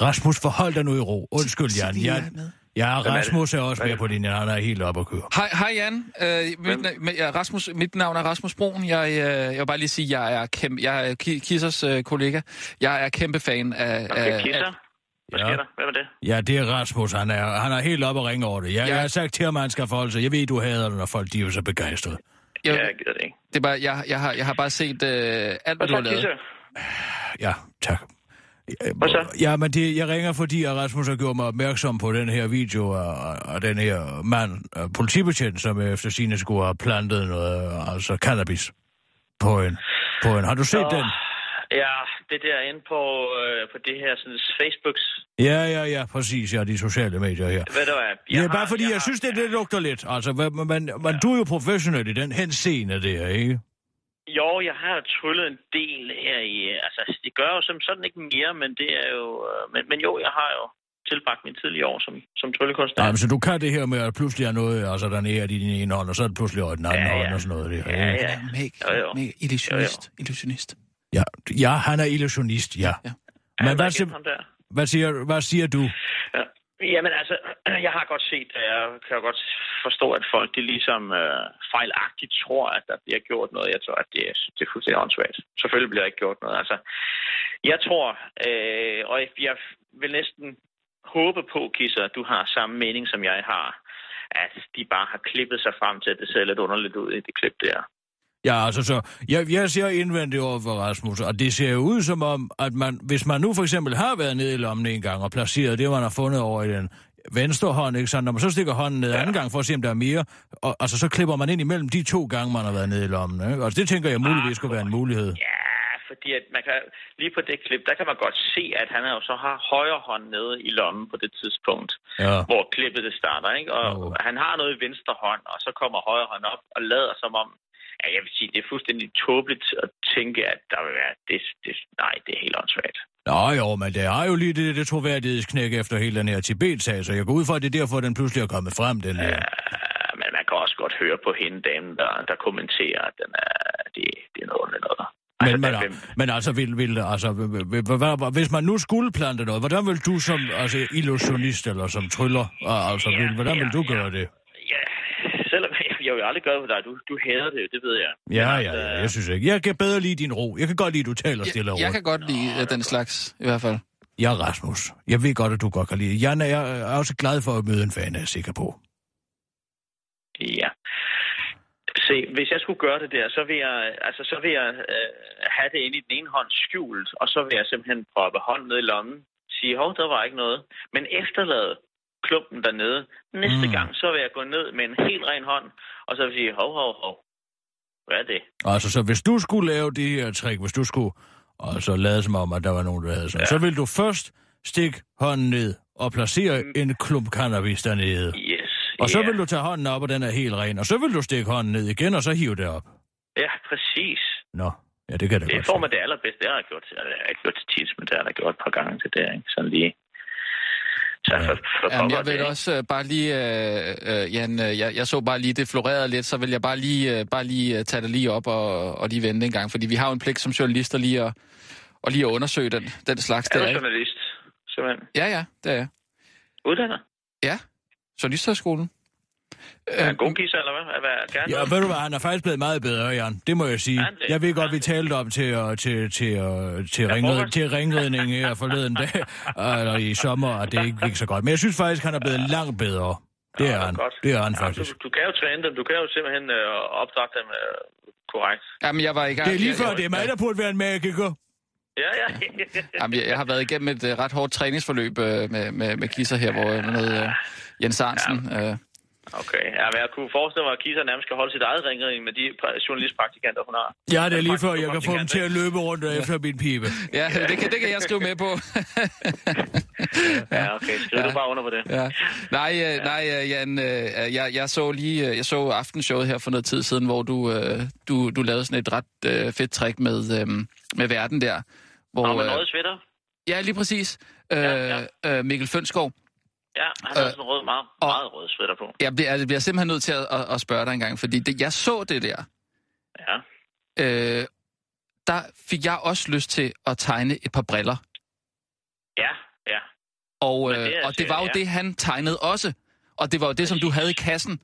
Rasmus, forhold dig nu i ro. Undskyld, Jan. Jeg, jeg er. Ja, er? Rasmus er også med på din. Han er helt op at køre. Hej, hej Jan. Øh, mit, na- ja, Rasmus, mit navn er Rasmus Broen. Jeg, øh, jeg vil bare lige sige, jeg er, kæmpe, jeg er Ki- Kissers øh, kollega. Jeg er kæmpe fan af... Okay, af, Kisser. af Hvad Ja. sker der? Hvad var det? Ja, det er Rasmus. Han er, han er helt op og ringe over det. Jeg, Ja. jeg har sagt til ham, at han skal forholde sig. Jeg ved, du hader det, når folk de er så begejstrede. Ja, jeg, jeg gider det ikke. det er bare, jeg, jeg, har, jeg har bare set øh, alt, hvad Hvad du har lavet. Kisser? Ja, tak. Hvad så? Ja, men det, jeg ringer, fordi Rasmus har gjort mig opmærksom på den her video af, af den her mand, politibetjent, som efter sine skulle have plantet noget, altså cannabis på en. På en. Har du set Nå, den? Ja, det der inde på, øh, på det her sådan, Facebooks. Ja, ja, ja, præcis. Ja, de sociale medier her. Ved du hvad? Ja, har- bare fordi jeg, har- jeg synes, det, det lugter lidt. Altså, men, men, men du er jo professionel i den henseende der, ikke? Jo, jeg har tryllet en del her i... Altså, det gør jo som sådan ikke mere, men det er jo... øh, Men, men jo, jeg har jo tilbragt mine tidlige år som, som tryllekunstner. Nej, men så du kan det her med, at pludselig er noget, altså der er i din ene hånd, og så er det pludselig over den anden Ja, ja. hånd og sådan noget. Der, Ja, ikke? ja. Meg, Jo, jo. Illusionist. Illusionist. Ja, ja, han er illusionist, ja. Ja. Men hvad, hvad, siger, hvad siger du? Ja. Jamen altså, <clears throat> jeg har godt set, og jeg kan jo godt forstå, at folk de ligesom øh, fejlagtigt tror, at der bliver gjort noget. Jeg tror, at det er, det er fuldstændig åndssvagt. Selvfølgelig bliver der ikke gjort noget. Altså, jeg tror, øh, og jeg vil næsten håbe på, Kisser, at du har samme mening, som jeg har, at de bare har klippet sig frem til, at det ser lidt underligt ud i det klip der. Ja, altså så, jeg, jeg ser indvendigt over for Rasmus, og det ser ud som om, at man, hvis man nu for eksempel har været nede i lommen en gang og placeret det, man har fundet over i den venstre hånd, ikke sandt? Når man så stikker hånden ned ja. anden gang for at se, om der er mere, og altså så klipper man ind imellem de to gange, man har været nede i lommen, ikke? Altså det tænker jeg muligvis skulle være en mulighed. Ja, fordi at man kan, lige på det klip, der kan man godt se, at han jo så har højre hånd nede i lommen på det tidspunkt, Ja. hvor klippet det starter. Ikke? Og Jo. han har noget i venstre hånd, og så kommer højre hånd op og lader som om, ja, jeg vil sige, det er fuldstændig tåbeligt at tænke, at der vil være, det, det, nej, det er helt åndssvagt. Nå jo, men det er jo lige det, det troværdighedsknæk efter hele den her Tibet-sag, så jeg går ud fra, at det er derfor, den pludselig er kommet frem, den her. Ja, men man kan også godt høre på hende, damen, der, der kommenterer, at den er, det, det er noget underligt noget. Men, men, der- men altså, vil, vil, altså hvis man nu skulle plante noget, hvordan vil du som altså, illusionist eller som tryller, altså, vil, hvordan vil du gøre det? Jeg, jeg vil aldrig gøre det for dig. Du, du hader det, det ved jeg. Ja, ja, ja, jeg synes ikke. Jeg kan bedre lide din ro. Jeg kan godt lide, at du taler stille og Jeg, jeg roligt. kan godt lide øh, den slags, i hvert fald. Ja, Rasmus. Jeg ved godt, at du godt kan lide det. Jan er, jeg er også glad for at møde en fan, er jeg sikker på. Ja. Se, hvis jeg skulle gøre det der, så vil jeg, altså, så vil jeg øh, have det inde i den ene hånd skjult, og så vil jeg simpelthen proppe hånden ned i lommen, sige, hov, der var ikke noget, men efterlade klumpen dernede. Næste Mm. gang, så vil jeg gå ned med en helt ren hånd, og så vil jeg sige, hov, hov, hov. Hvad er det? Altså, så hvis du skulle lave det her trick, hvis du skulle altså, lade som om, at der var nogen, der havde sådan, ja. så vil du først stikke hånden ned og placere Mm. en klump cannabis dernede. Yes. Og så vil du tage hånden op, og den er helt ren. Og så vil du stikke hånden ned igen, og så hive det op. Ja, præcis. Nå, ja, det kan det Det godt får se. man det allerbedste. Det har jeg gjort, det har jeg gjort til tit, men det har jeg gjort et par gange til det, ikke? Sådan lige. Så Ja. for, for Jamen, jeg vil også øh, bare lige, øh, øh, Jan, øh, jeg, jeg så bare lige, det florerede lidt, så vil jeg bare lige, øh, bare lige øh, tage det lige op og, og lige vente en gang, fordi vi har jo en pligt som journalister lige at, og lige at undersøge den, den slags Er der, du ikke? journalist? Simpelthen. Ja, ja, det er jeg. Uddannet? Ja, Journalisthøjskolen. Er han god kisser, eller hvad? Ja, ved du hvad, han er faktisk blevet meget bedre, Jan. Det må jeg sige. Det? Jeg ved godt, vi talte om til, øh, til, til, øh, til, Ja, ringred, til ringredning her forleden dag, <laughs> eller i sommer, og det ikke gik så godt. Men jeg synes faktisk, han er blevet langt bedre. Det er han. Godt. Det er han Ja, faktisk. du, du kan jo træne dem. Du kan jo simpelthen øh, opdrage dem øh, korrekt. Jamen, jeg var i gang... Det er lige før, jeg- det er mig, der burde være en magiker. Ja, ja. <laughs> Jamen, jeg, jeg har været igennem et uh, ret hårdt træningsforløb uh, med, med, med Kisser her, hvor uh, med uh, Jens Arnsen... Uh, Okay, ja, men jeg kunne forestille mig, at Kisser nærmest skal holde sit eget ringring med de pra- journalistpraktikanter, hun har. Ja, det er lige før, jeg kan få dem til at løbe rundt efter min pibe. ja, det kan, det kan jeg skrive med på. <laughs> Ja, okay. Skriv ja. du bare under på det. ja. Nej, uh, nej uh, Jan, uh, jeg, jeg så lige jeg så aftenshowet her for noget tid siden, hvor du, du, du lavede sådan et ret fedt trick med, med verden der. Hvor, Og med øh, noget sweater. Ja, lige præcis. Uh, Ja, Uh, Mikkel Fønskov. Ja, han har Øh, sådan en rød, meget, og- meget rød sweater på. Jeg bliver, jeg bliver simpelthen nødt til at, at, at spørge dig en gang, fordi det, jeg så det der. Ja. Øh, der fik jeg også lyst til at tegne et par briller. Ja, ja. Og, Men øh, det er og det var jo ja. det, han tegnede også. Og det var jo det, som du havde i kassen.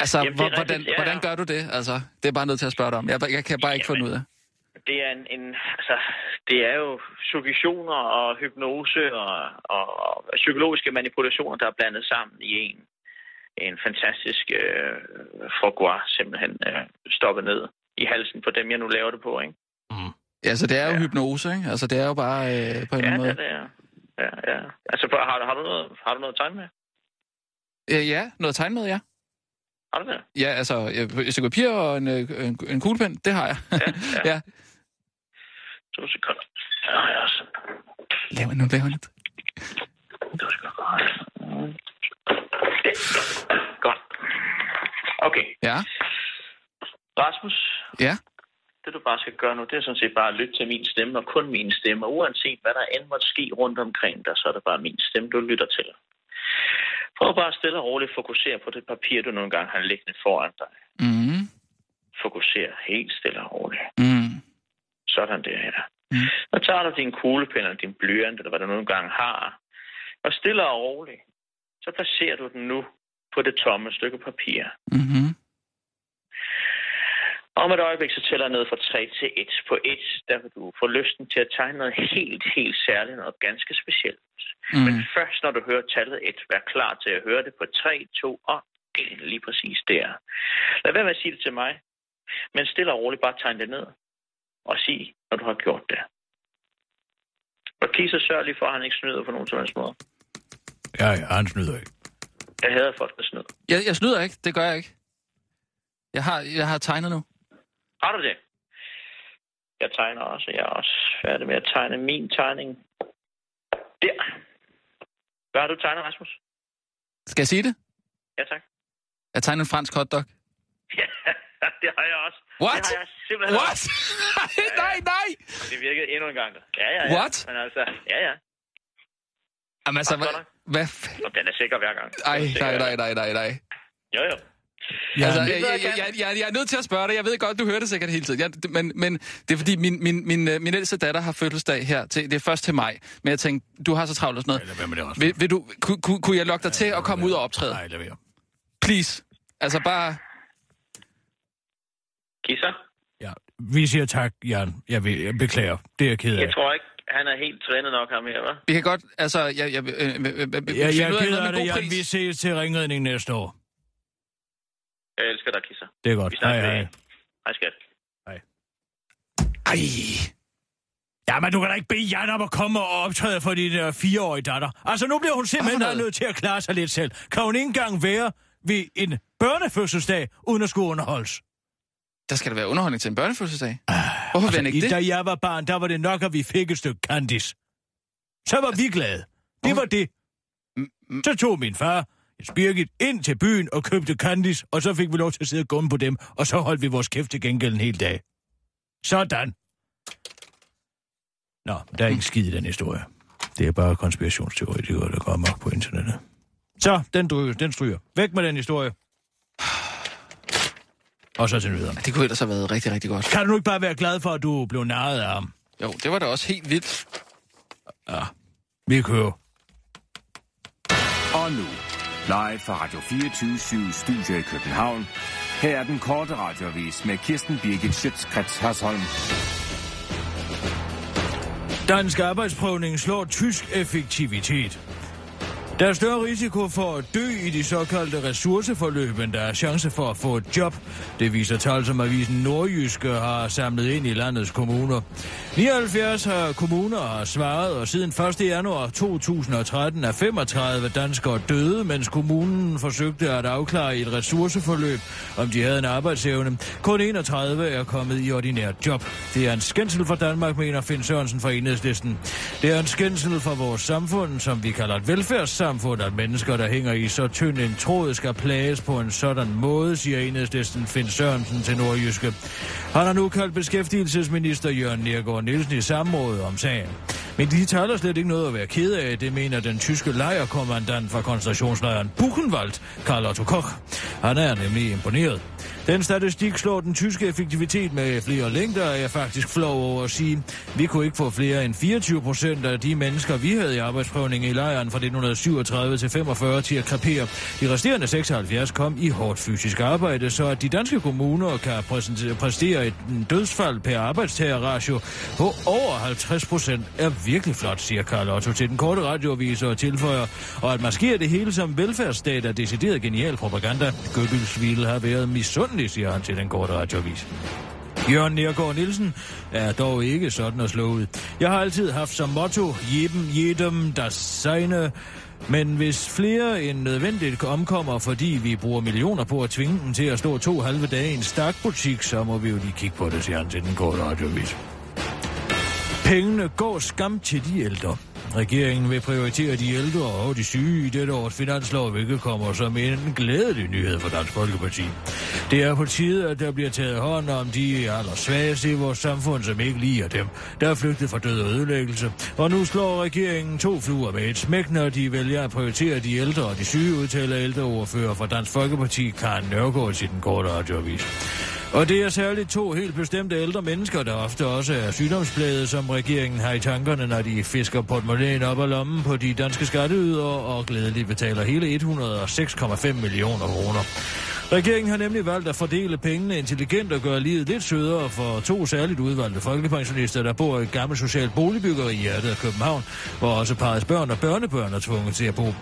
Altså, Jamen, hvordan, rigtigt, ja, hvordan ja. gør du det? Altså, det er bare nødt til at spørge dig om. Jeg, jeg kan bare ikke Jamen. den ud af. Det er en, en altså, det er jo suggestioner og hypnose og, og, og psykologiske manipulationer, der er blandet sammen i en, en fantastisk øh, foie simpelthen øh, stoppet ned i halsen på dem, jeg nu laver det på, ikke? Altså, det er jo Ja. hypnose, ikke? Altså, det er jo bare øh, på en Ja, eller anden det måde. er det. Ja, ja. Altså, har, har, du noget, har du noget tegn med? Øh, ja, noget tegn med, ja. Har du det? Ja, altså, et stykke papir og en, øh, en, en kuglepen, det har jeg. Ja, ja. <laughs> ja. To sekunder. Ja, har jeg også. Lav nu, lav nu. To sekunder. Mm. Godt. Okay. Ja, Rasmus, ja. det du bare skal gøre nu, det er sådan set bare at lytte til min stemme, og kun min stemme. Og uanset hvad der end måtte ske rundt omkring dig, så er det bare min stemme, du lytter til. Prøv bare stille og roligt fokusere på det papir, du nogle gange har liggende foran dig. Mm. Fokuser helt stille og roligt. Mm. Sådan der her. Mm. Så tager du din kuglepen eller din blyant, eller hvad du nogle gange har, og stille og roligt, så placerer du den nu på det tomme stykke papir. Mm-hmm. Om et øjeblik, så tæller jeg ned fra 3 til 1. På 1, der vil du få lysten til at tegne noget helt, helt særligt, noget ganske specielt. Mm. Men først, når du hører tallet 1, vær klar til at høre det på 3, 2 og 1, lige præcis der. Lad være med at sige det til mig, men stille og roligt bare tegne det ned og sig, når du har gjort det. Og Kisa sørg lige for, at han ikke snyder på nogen som helst måde. Ja, ja, han snyder ikke. Jeg hader folk, der snyder. Jeg, jeg snyder ikke, det gør jeg ikke. Jeg har, jeg har tegnet nu. Har du det? Jeg tegner også. Jeg er også færdig med at tegne min tegning. Der. Hvad har du tegnet, Rasmus? Skal jeg sige det? Ja, tak. Jeg tegner en fransk hotdog. Ja, <laughs> det har jeg også. What? Det har jeg simpelthen What? også. <laughs> nej, nej! Det virkede endnu en gang. Ja, ja, ja. What? Men altså, ja, ja. Jamen altså, Ah, hvad... f- Og den er sikker hver gang. Ej, nej, nej, nej, nej, nej. Jo, jo. Ja, Altså, jeg, jeg, jeg, jeg, jeg, jeg er nødt til at spørge dig. Jeg ved godt, du hører det sikkert hele tiden. Jeg, det- men, men det er fordi, min, min, min, øh, min ældste datter har fødselsdag her. Til, det er først til maj. Men jeg tænkte, du har så travlt og sådan noget. Ja. Vil, vil du, kunne, kunne, kunne jeg lokke dig til at komme ud og optræde? Nej, lad være. Please. Altså bare... Kisser? Ja, vi siger tak, Jan. Jeg, vil, jeg beklager. Det er jeg ked af. Jeg tror ikke, han er helt trænet nok ham her, hva'? Vi kan godt... Altså, jeg... jeg, øh, øh, øh, øh, Ja, jeg finde ud er ked noget af med det, Jan. Vi ses til ringredning næste år. Jeg elsker dig, Kisser. Det er godt. Vi Hej, hej. Hej, skat. Ej. Ja, men du kan da ikke bede Jan om at komme og optræde for din uh, fireårige datter. Altså, nu bliver hun simpelthen noget? nødt til at klare sig lidt selv. Kan hun ikke engang være ved en børnefødselsdag, uden at skulle underholdes? Der skal der være underholdning til en børnefødselsdag. Hvorfor vil han ikke Altså, I- det? Da jeg var barn, der var det nok, at vi fik et stykke Candice. Så var vi glade. Det var det. Mm, Så tog min far, Birgit, ind til byen og købte Candice, og så fik vi lov til at sidde og gumme på dem, og så holdt vi vores kæft til gengæld en hel dag. Sådan. Nå, der er ikke skid i den historie. Det er bare konspirationsteoretikere, der går amok på internettet. Så, den, dryger, den stryger. Væk med den historie. Og så til nyhederne. Det kunne ellers have været rigtig, rigtig godt. Kan du nu ikke bare være glad for, at du blev narret af ham? Jo, det var da også helt vildt. Vi kører. Og nu, live fra Radio 24 Studio i København. Her er den korte radiovis med Kirsten Birgit Schøtzgrads Hasholm. Dansk arbejdsprøvning slår tysk effektivitet. Der er større risiko for at dø i de såkaldte ressourceforløb, end der er chance for at få et job. Det viser tal, som avisen Nordjyske har samlet ind i landets kommuner. 79 har øh, kommuner har svaret, og siden 1. januar 2013 er 35 danskere døde, mens kommunen forsøgte at afklare et ressourceforløb, om de havde en arbejdsevne. Kun 31 er kommet i ordinært job. Det er en skændsel for Danmark, mener Finn Sørensen fra Enhedslisten. Det er en skændsel for vores samfund, som vi kalder et velfærdssamfund, samfund, at mennesker, der hænger i så tynd en tråd, skal plages på en sådan måde, siger enhedslisten Finn Sørensen til Nordjyske. Han har nu kaldt beskæftigelsesminister Jørgen Nergård Nielsen i samråd om sagen. Men de taler slet ikke noget at være ked af, det mener den tyske lejerkommandant fra koncentrationslejren Buchenwald, Karl Otto Koch. Han er nemlig imponeret. Den statistik slår den tyske effektivitet med flere længder, er jeg faktisk flov over at sige. Vi kunne ikke få flere end 24 procent af de mennesker, vi havde i arbejdsprøvning i lejren fra 1937 til 45 til at krepere. De resterende 76 kom i hårdt fysisk arbejde, så at de danske kommuner kan præstere et dødsfald per arbejdstagerratio på over 50 procent er virkelig flot, siger Karl Otto til den korte radioavis og tilføjer, og at maskere det hele som velfærdsstat er decideret genial propaganda. Goebbels ville have været misundelig, siger han til den korte radioavis. Jørgen Nergård Nielsen er dog ikke sådan at slå ud. Jeg har altid haft som motto, jedem, jedem, das seine, men hvis flere end nødvendigt omkommer, fordi vi bruger millioner på at tvinge dem til at stå to halve dage i en stakbutik, så må vi jo lige kigge på det, siger han til den korte radioavis. Pengene går skam til de ældre. Regeringen vil prioritere de ældre og de syge i dette års finanslov, hvilket kommer som en glædelig nyhed for Dansk Folkeparti. Det er på tide, at der bliver taget hånd om de allersvageste i vores samfund, som ikke liger dem, der er flygtet fra død og ødelæggelse. Og nu slår regeringen to fluer med et smæk, når de vælger at prioritere de ældre og de syge, udtaler ældreordfører fra Dansk Folkeparti, Karen Nørgaard, til den korte radioavis. Og det er særligt to helt bestemte ældre mennesker, der ofte også er sygdomsplade, som regeringen har i tankerne, når de fisker portemonnaien op af lommen på de danske skatteydere og glædeligt betaler hele 106,5 millioner kroner. Regeringen har nemlig valgt at fordele pengene intelligent og gøre livet lidt sødere for to særligt udvalgte folkepensionister, der bor i et gammelt socialt boligbyggeri i hjertet af København, hvor også parets børn og børnebørn er tvunget til at bo.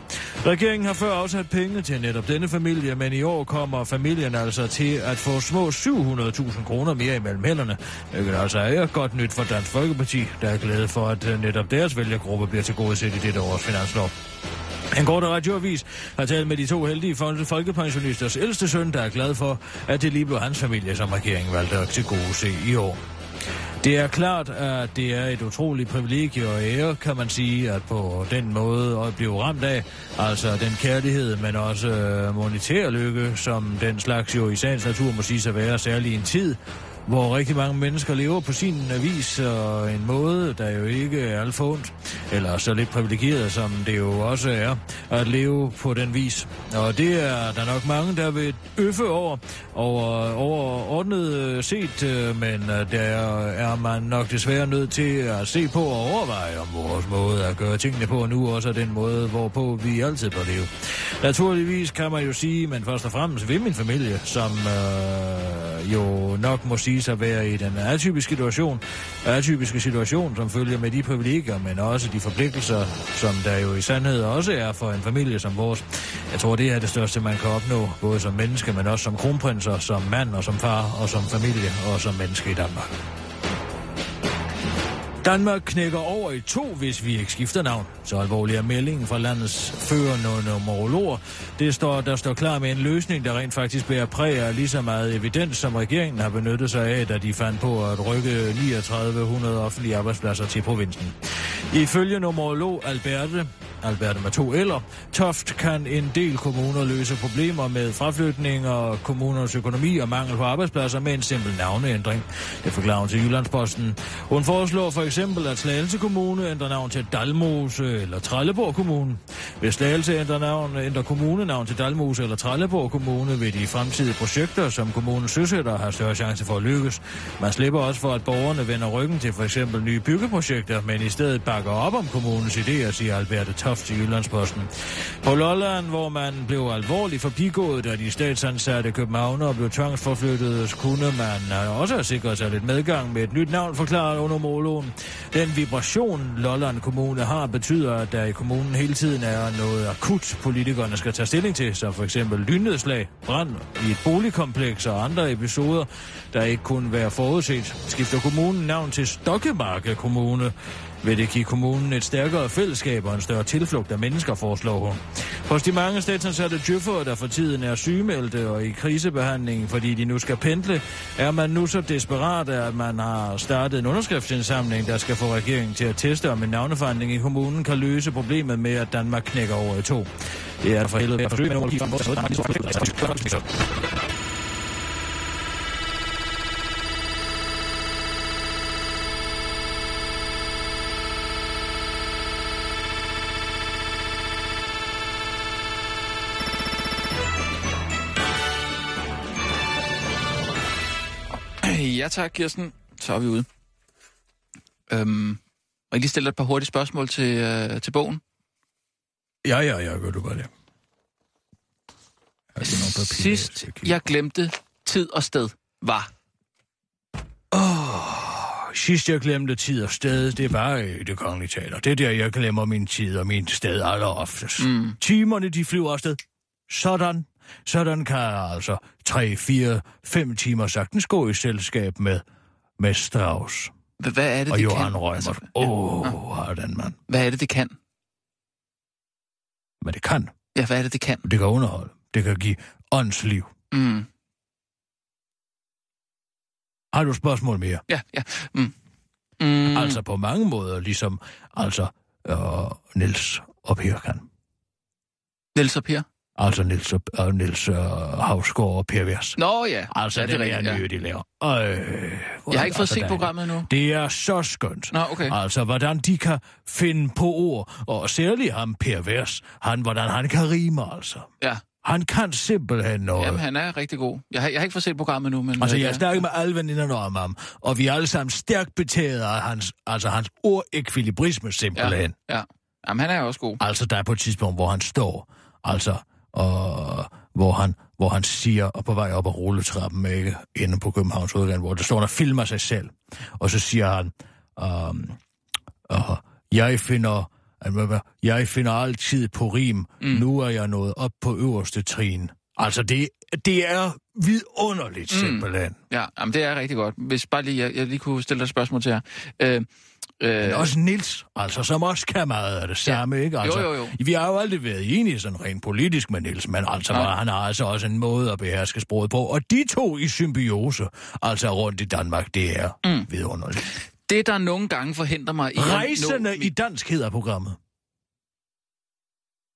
Regeringen har før afsat penge til netop denne familie, men i år kommer familien altså til at få små 700.000 kroner mere imellem hænderne, hvilket altså er godt nyt for Dansk Folkeparti, der er glade for, at netop deres vælgergruppe bliver tilgodeset i dette års finanslov. En kort radioavis har talt med de to heldige folkepensionisters ældste søn, der er glad for, at det lige blev hans familie, som regeringen valgte at til gode se i år. Det er klart, at det er et utroligt privilegie og ære, kan man sige, at på den måde at blive ramt af, altså den kærlighed, men også monetær lykke, som den slags jo i sagens natur må sige sig være, særlig i en tid, hvor rigtig mange mennesker lever på sin vis og en måde, der jo ikke er alt for ondt, eller så lidt privilegeret, som det jo også er, at leve på den vis. Og det er der nok mange, der vil øffe over, over overordnet øh, set, øh, men øh, der er man nok desværre nødt til at se på og overveje om vores måde at gøre tingene på, nu også er den måde, hvorpå vi altid bør leve. Naturligvis kan man jo sige, men først og fremmest ved min familie, som øh, jo nok må sige siges at være i den atypiske situation, atypiske situation, som følger med de privilegier, men også de forpligtelser, som der jo i sandhed også er for en familie som vores. Jeg tror, det er det største, man kan opnå, både som menneske, men også som kronprinser, som mand og som far, og som familie og som menneske i Danmark. Danmark knækker over i to, hvis vi ikke skifter navn. Så alvorlig er meldingen fra landets førende numerologer. Det står, der står klar med en løsning, der rent faktisk bærer præg af lige så meget evidens, som regeringen har benyttet sig af, da de fandt på at rykke 3900 offentlige arbejdspladser til provinsen. Ifølge numerolog Alberte Albert med to eller. Toft kan en del kommuner løse problemer med fraflytning og kommunernes økonomi og mangel på arbejdspladser med en simpel navneændring. Det forklarer hun til Jyllandsposten. Hun foreslår for eksempel, at Slagelse Kommune ændrer navn til Dalmose eller Trelleborg Kommune. Hvis Slagelse ændrer, navn, ændrer kommunenavn til Dalmose eller Trelleborg Kommune, vil de fremtidige projekter, som kommunen søsætter, have større chance for at lykkes. Man slipper også for, at borgerne vender ryggen til for eksempel nye byggeprojekter, men i stedet bakker op om kommunens idéer, siger Alberte Toft i Jyllandsposten. På Lolland, hvor man blev alvorligt forbigået, da de statsansatte københavner blev tvangsforflyttet, kunne man også have sikret sig lidt medgang med et nyt navn, forklaret under målogen. Den vibration, Lolland Kommune har, betyder, at der i kommunen hele tiden er noget akut, politikerne skal tage stilling til, som for eksempel lynnedslag, brand i et boligkompleks og andre episoder, der ikke kunne være forudset. Skifter kommunen navn til Stokkemarke Kommune, vil det give kommunen et stærkere fællesskab og en større tilflugt af mennesker, foreslår hun. Hos de mange statsansatte djøffere, der for tiden er sygemeldte og i krisebehandling, fordi de nu skal pendle, er man nu så desperat, at man har startet en underskriftsindsamling, der skal få regeringen til at teste, om en navneforandring i kommunen kan løse problemet med, at Danmark knækker over i to. Det er for helvede Ja tak, Kirsten. Så er vi ude. Øhm, må jeg lige stille et par hurtige spørgsmål til, øh, til bogen? Ja, ja, ja, gør du bare det. Jeg papirer, Sidst kigge jeg glemte tid og sted var... Åh, sidst jeg glemte tid og sted, det var i det kongelige teater. Det er der, jeg glemmer min tid og min sted alleroftest. Mm. Timerne, de flyver afsted. Sådan. Sådan kan altså 3, 4, 5 timer sagtens gå i selskab med, med Strauss Hvad er det, og det Johan kan? Rømer. Altså, Åh, ja. oh, den mand. Hvad er det, det kan? Men det kan. Ja, hvad er det, det kan? Det kan underholde. Det kan give åndsliv. Mm. Har du et spørgsmål mere? Ja, ja. Mm. Mm. Altså på mange måder, ligesom altså øh, Nils og Per kan. Niels og Per? Altså Nils, og, og Nils øh, Havsgaard og Per Vers. Nå ja. Altså, ja, det, det er rigtigt, nye, de laver. Øh, hvor Jeg har ikke fået det set programmet endnu. Det er så skønt. Nå, okay. Altså, hvordan de kan finde på ord, og særligt ham Per Vers, han, hvordan han kan rime, altså. Ja. Han kan simpelthen noget. Jamen, han er rigtig god. Jeg har, jeg har ikke fået set programmet nu, men... Altså, øh, jeg ja. snakker med alle veninderne om ham, og vi er alle sammen stærkt betaget af hans, altså hans ordekvilibrisme simpelthen. Ja, ja. Jamen, han er også god. Altså, der er på et tidspunkt, hvor han står, altså, og hvor han, hvor han siger, og på vej op ad rulletrappen, ikke, inde på Københavns Hovedland, hvor der står, og filmer sig selv. Og så siger han, um, uh, jeg finder, uh, jeg finder altid på rim, mm. nu er jeg nået op på øverste trin. Altså, det, det er vidunderligt, Mm. simpelthen. Ja, jamen, det er rigtig godt. Hvis bare lige, jeg, jeg lige kunne stille dig et spørgsmål til her. Øh, Men øh, også Nils, altså, som også kan meget af det samme, ja. ikke? Altså, Jo, jo, jo. Vi har jo aldrig været enige sådan rent politisk med Nils, men altså, Nej. han har altså også en måde at beherske sproget på. Og de to i symbiose, altså rundt i Danmark, det er mm. vidunderligt. det, der nogle gange forhindrer mig i... Rejsende nå, i dansk hedder programmet.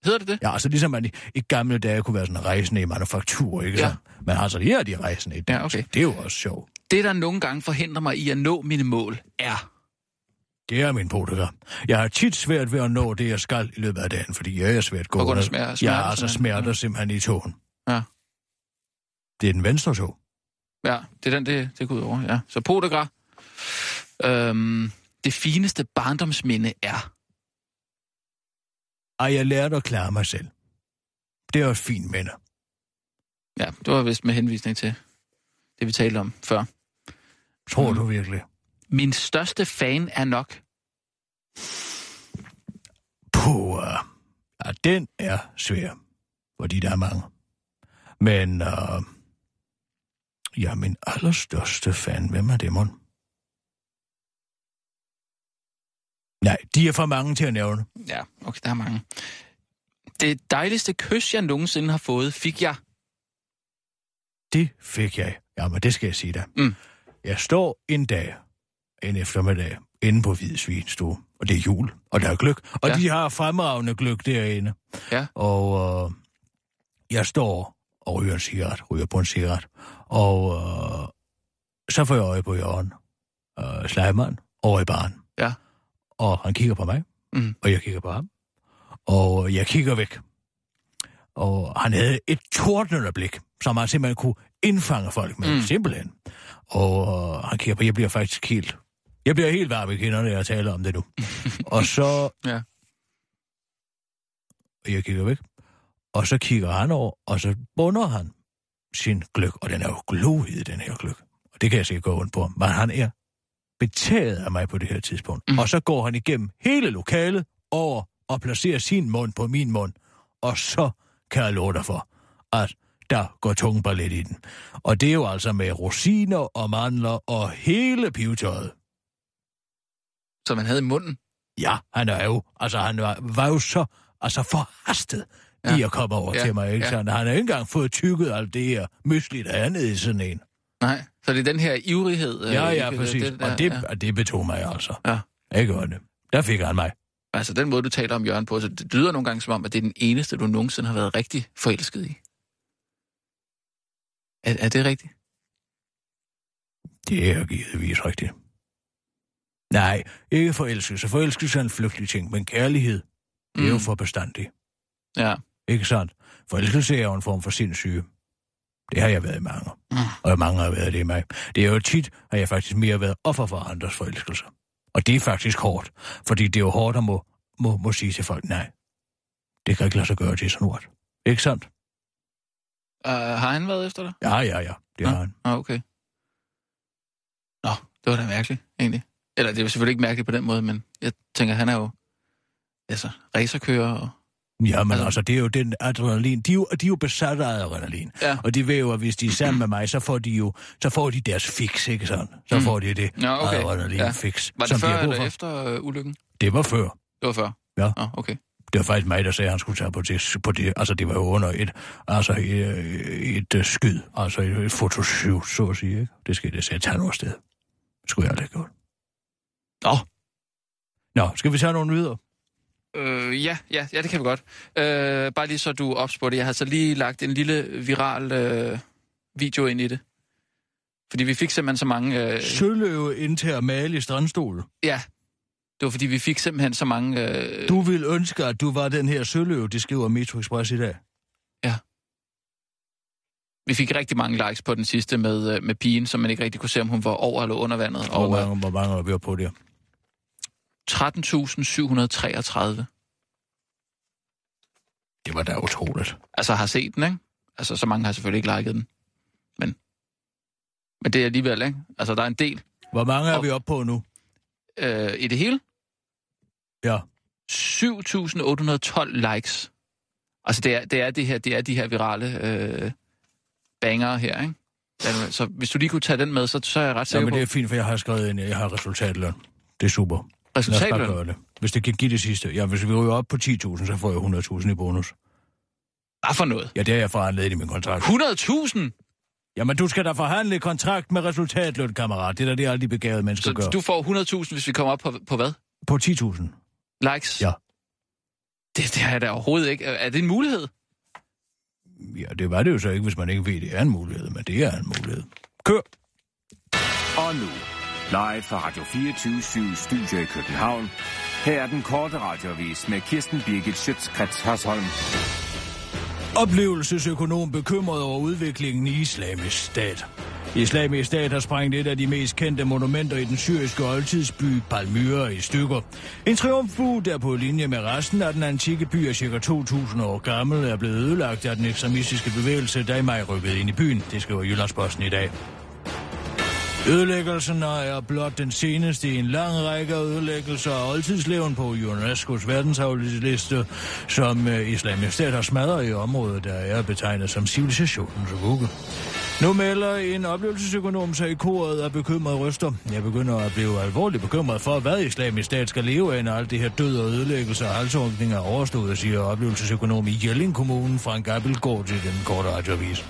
Hedder det det? Ja, altså ligesom man i, i gamle dage kunne være sådan rejsende i manufaktur, ikke Ja. ja. Men altså, her er de rejsende i dansk. Ja, okay. Det er jo også sjovt. Det, der nogle gange forhindrer mig i at nå mine mål, er... Det er min protogram. Jeg har tit svært ved at nå det, jeg skal i løbet af dagen, fordi jeg er svært På grund af gående. smer- Jeg smerter, har altså smerter simpelthen i tåen. Ja. Det er den venstre tog. Ja, det er den, det, det går ud over, ja. Så podagra. Øhm, det fineste barndomsminde er... Ej, jeg lærte at klare mig selv. Det er et fint minde. Ja, det var vist med henvisning til det, vi talte om før. Tror Mm. mm. du virkelig? Min største fan er nok... Puh, uh, ja, den er svær, fordi der er mange. Men, uh, ja, min allerstørste fan, hvem er det, mon? Nej, de er for mange til at nævne. Ja, okay, der er mange. Det dejligste kys, jeg nogensinde har fået, fik jeg... Det fik jeg. Jamen, det skal jeg sige dig. Mm. Jeg står en dag, en eftermiddag, inde på Hvide Svinstue. Og det er jul, og der er gløk. Og Ja. de har fremragende gløk derinde. Ja. Og øh, jeg står og ryger en cigaret, ryger på en cigaret. Og øh, så får jeg øje på Jørgen, øh, Sleiman, over i baren. Ja. Og han kigger på mig, Mhm. og jeg kigger på ham. Og jeg kigger væk. Og han havde et tordnende blik, som han simpelthen kunne indfange folk med, Mm. mm. simpelthen. Og øh, han kigger på, jeg bliver faktisk helt... Jeg bliver helt varm i kinderne, når jeg taler om det nu. <laughs> og så... Ja. Og jeg kigger væk. Og så kigger han over, og så bunder han sin gløk, og den er jo glohed, den her gløk. Og det kan jeg sikkert gå ondt på, men han er betaget af mig på det her tidspunkt. Mm. Og så går han igennem hele lokalet over og placerer sin mund på min mund. Og så kan jeg love dig for, at der går lidt i den. Og det er jo altså med rosiner og mandler og hele pivetøjet. Som han havde i munden. Ja, han er jo, altså han var, var jo så altså forhastet Ja. i at komme over Ja, til mig, ikke ja. ja. Han har ikke engang fået tykket alt det her mysli, der er nede i sådan en. Nej, så det er den her ivrighed. øh, Ja, ja, præcis. Det, der, og, det, ja. og det betog mig altså. Ja. Ikke godt. Der fik han mig. Altså, den måde, du taler om Jørgen på, så det lyder nogle gange som om, at det er den eneste, du nogensinde har været rigtig forelsket i. Er, er det rigtigt? Det er givetvis rigtigt. Nej, ikke forelskelse. Forelskelse er en flygtig ting, men kærlighed, det er jo Mm. for bestandig. Ja. Ikke sandt? Forelskelse er jo en form for sindssyge. Det har jeg været i mange. Mm. Og mange har været det i mig. Det er jo tit, at jeg faktisk mere været offer for andres forelskelse. Og det er faktisk hårdt. Fordi det er jo hårdt at må, må, må sige til folk, nej, det kan ikke lade sig gøre til sådan noget. Ikke sandt? Uh, har han været efter dig? Ja, ja, ja. Det har han. Ah, okay. Nå, det var da mærkeligt, egentlig. Eller det er selvfølgelig ikke mærkeligt på den måde, men jeg tænker, han er jo altså, racerkører og... Ja, men Altså- altså, det er jo den adrenalin. De er jo, de er jo besat af adrenalin. Ja. Og de ved jo, at hvis de er sammen med mig, så får de jo så får de deres fix, ikke sådan? Så Mm. får de det Ja, okay. adrenalin Ja. Var det de før brug eller for. efter øh, ulykken? Det var før. Det var før? Ja. Nå, okay. Det var faktisk mig, der sagde, at han skulle tage på det. På det. Altså, det var jo under et, altså et, et, et skyd. Altså et, et fotoshoot, så at sige. Ikke? Det skal det sige, tage noget sted. Det skulle jeg aldrig have gjort. Nå. Nå, skal vi tage nogle videre? Øh, ja, ja, ja, det kan vi godt. Øh, bare lige så du det. Jeg har så lige lagt en lille viral øh, video ind i det. Fordi vi fik simpelthen så mange... Øh, Søløve ind til at male i strandstol. ja, det var fordi, vi fik simpelthen så mange... Øh, Du vil ønske, at du var den her søløve, det skriver Metro Express i dag. Vi fik rigtig mange likes på den sidste med, øh, med pigen, som man ikke rigtig kunne se, om hun var over eller under vandet. Hvor Og øh, mange, hvor mange er vi på der? 13.733. Det var da utroligt. Altså har set den, ikke? Altså, så mange har selvfølgelig ikke liket den. Men, men det er alligevel, ikke? Altså, der er en del. Hvor mange er Og- vi oppe på nu? Øh, I det hele? Ja. 7.812 likes. Altså, det er, det er, det her, det er de her virale øh, bangere her, ikke? Så hvis du lige kunne tage den med, så, så er jeg ret Ja, sikker men på... det er fint, for jeg har skrevet ind, jeg har resultatløn. Det er super. Lad os bare Resultatløn? gøre det. Hvis det kan give det sidste. Ja, hvis vi ryger op på 10.000, så får jeg 100.000 i bonus. Hvad for noget? Ja, det har jeg forhandlet i min kontrakt. 100.000? Jamen, du skal da forhandle kontrakt med resultatløn, kammerat. Det er da det, alle de begavede mennesker Så gør. du får 100.000, hvis vi kommer op på, på hvad? På 10.000. Likes? Ja. Det, det jeg da overhovedet ikke. Er er det en mulighed? Ja, det var det jo så ikke, hvis man ikke ved, det er en mulighed, men det er en mulighed. Kør! Og nu, live fra Radio 24 Studio i København. Her er den korte radiovis med Kirsten Birgit Schøtzgrads Hasholm. Oplevelsesøkonom bekymret over udviklingen i islamisk stat. Islamisk stat har sprængt et af de mest kendte monumenter i den syriske oldtidsby Palmyra i stykker. En triumfbu, der på linje med resten af den antikke by er cirka 2.000 år gammel, er blevet ødelagt af den ekstremistiske bevægelse, der i maj rykkede ind i byen. Det skriver Jyllandsposten i dag. Ødelæggelserne er blot den seneste i en lang række af ødelæggelser af oldtidsleven på UNESCO's verdensarvsliste, som øh, islamisk stat har smadret i området, der er betegnet som civilisationens vugge. Nu melder en oplevelsesøkonom sig i koret af bekymrede ryster. Jeg begynder at blive alvorligt bekymret for, hvad islamisk stat skal leve af, når alt det her død og ødelæggelse og halshugning er overstået, siger oplevelsesøkonom i Jelling Kommune, Frank Abelgaard til den korte radioavis.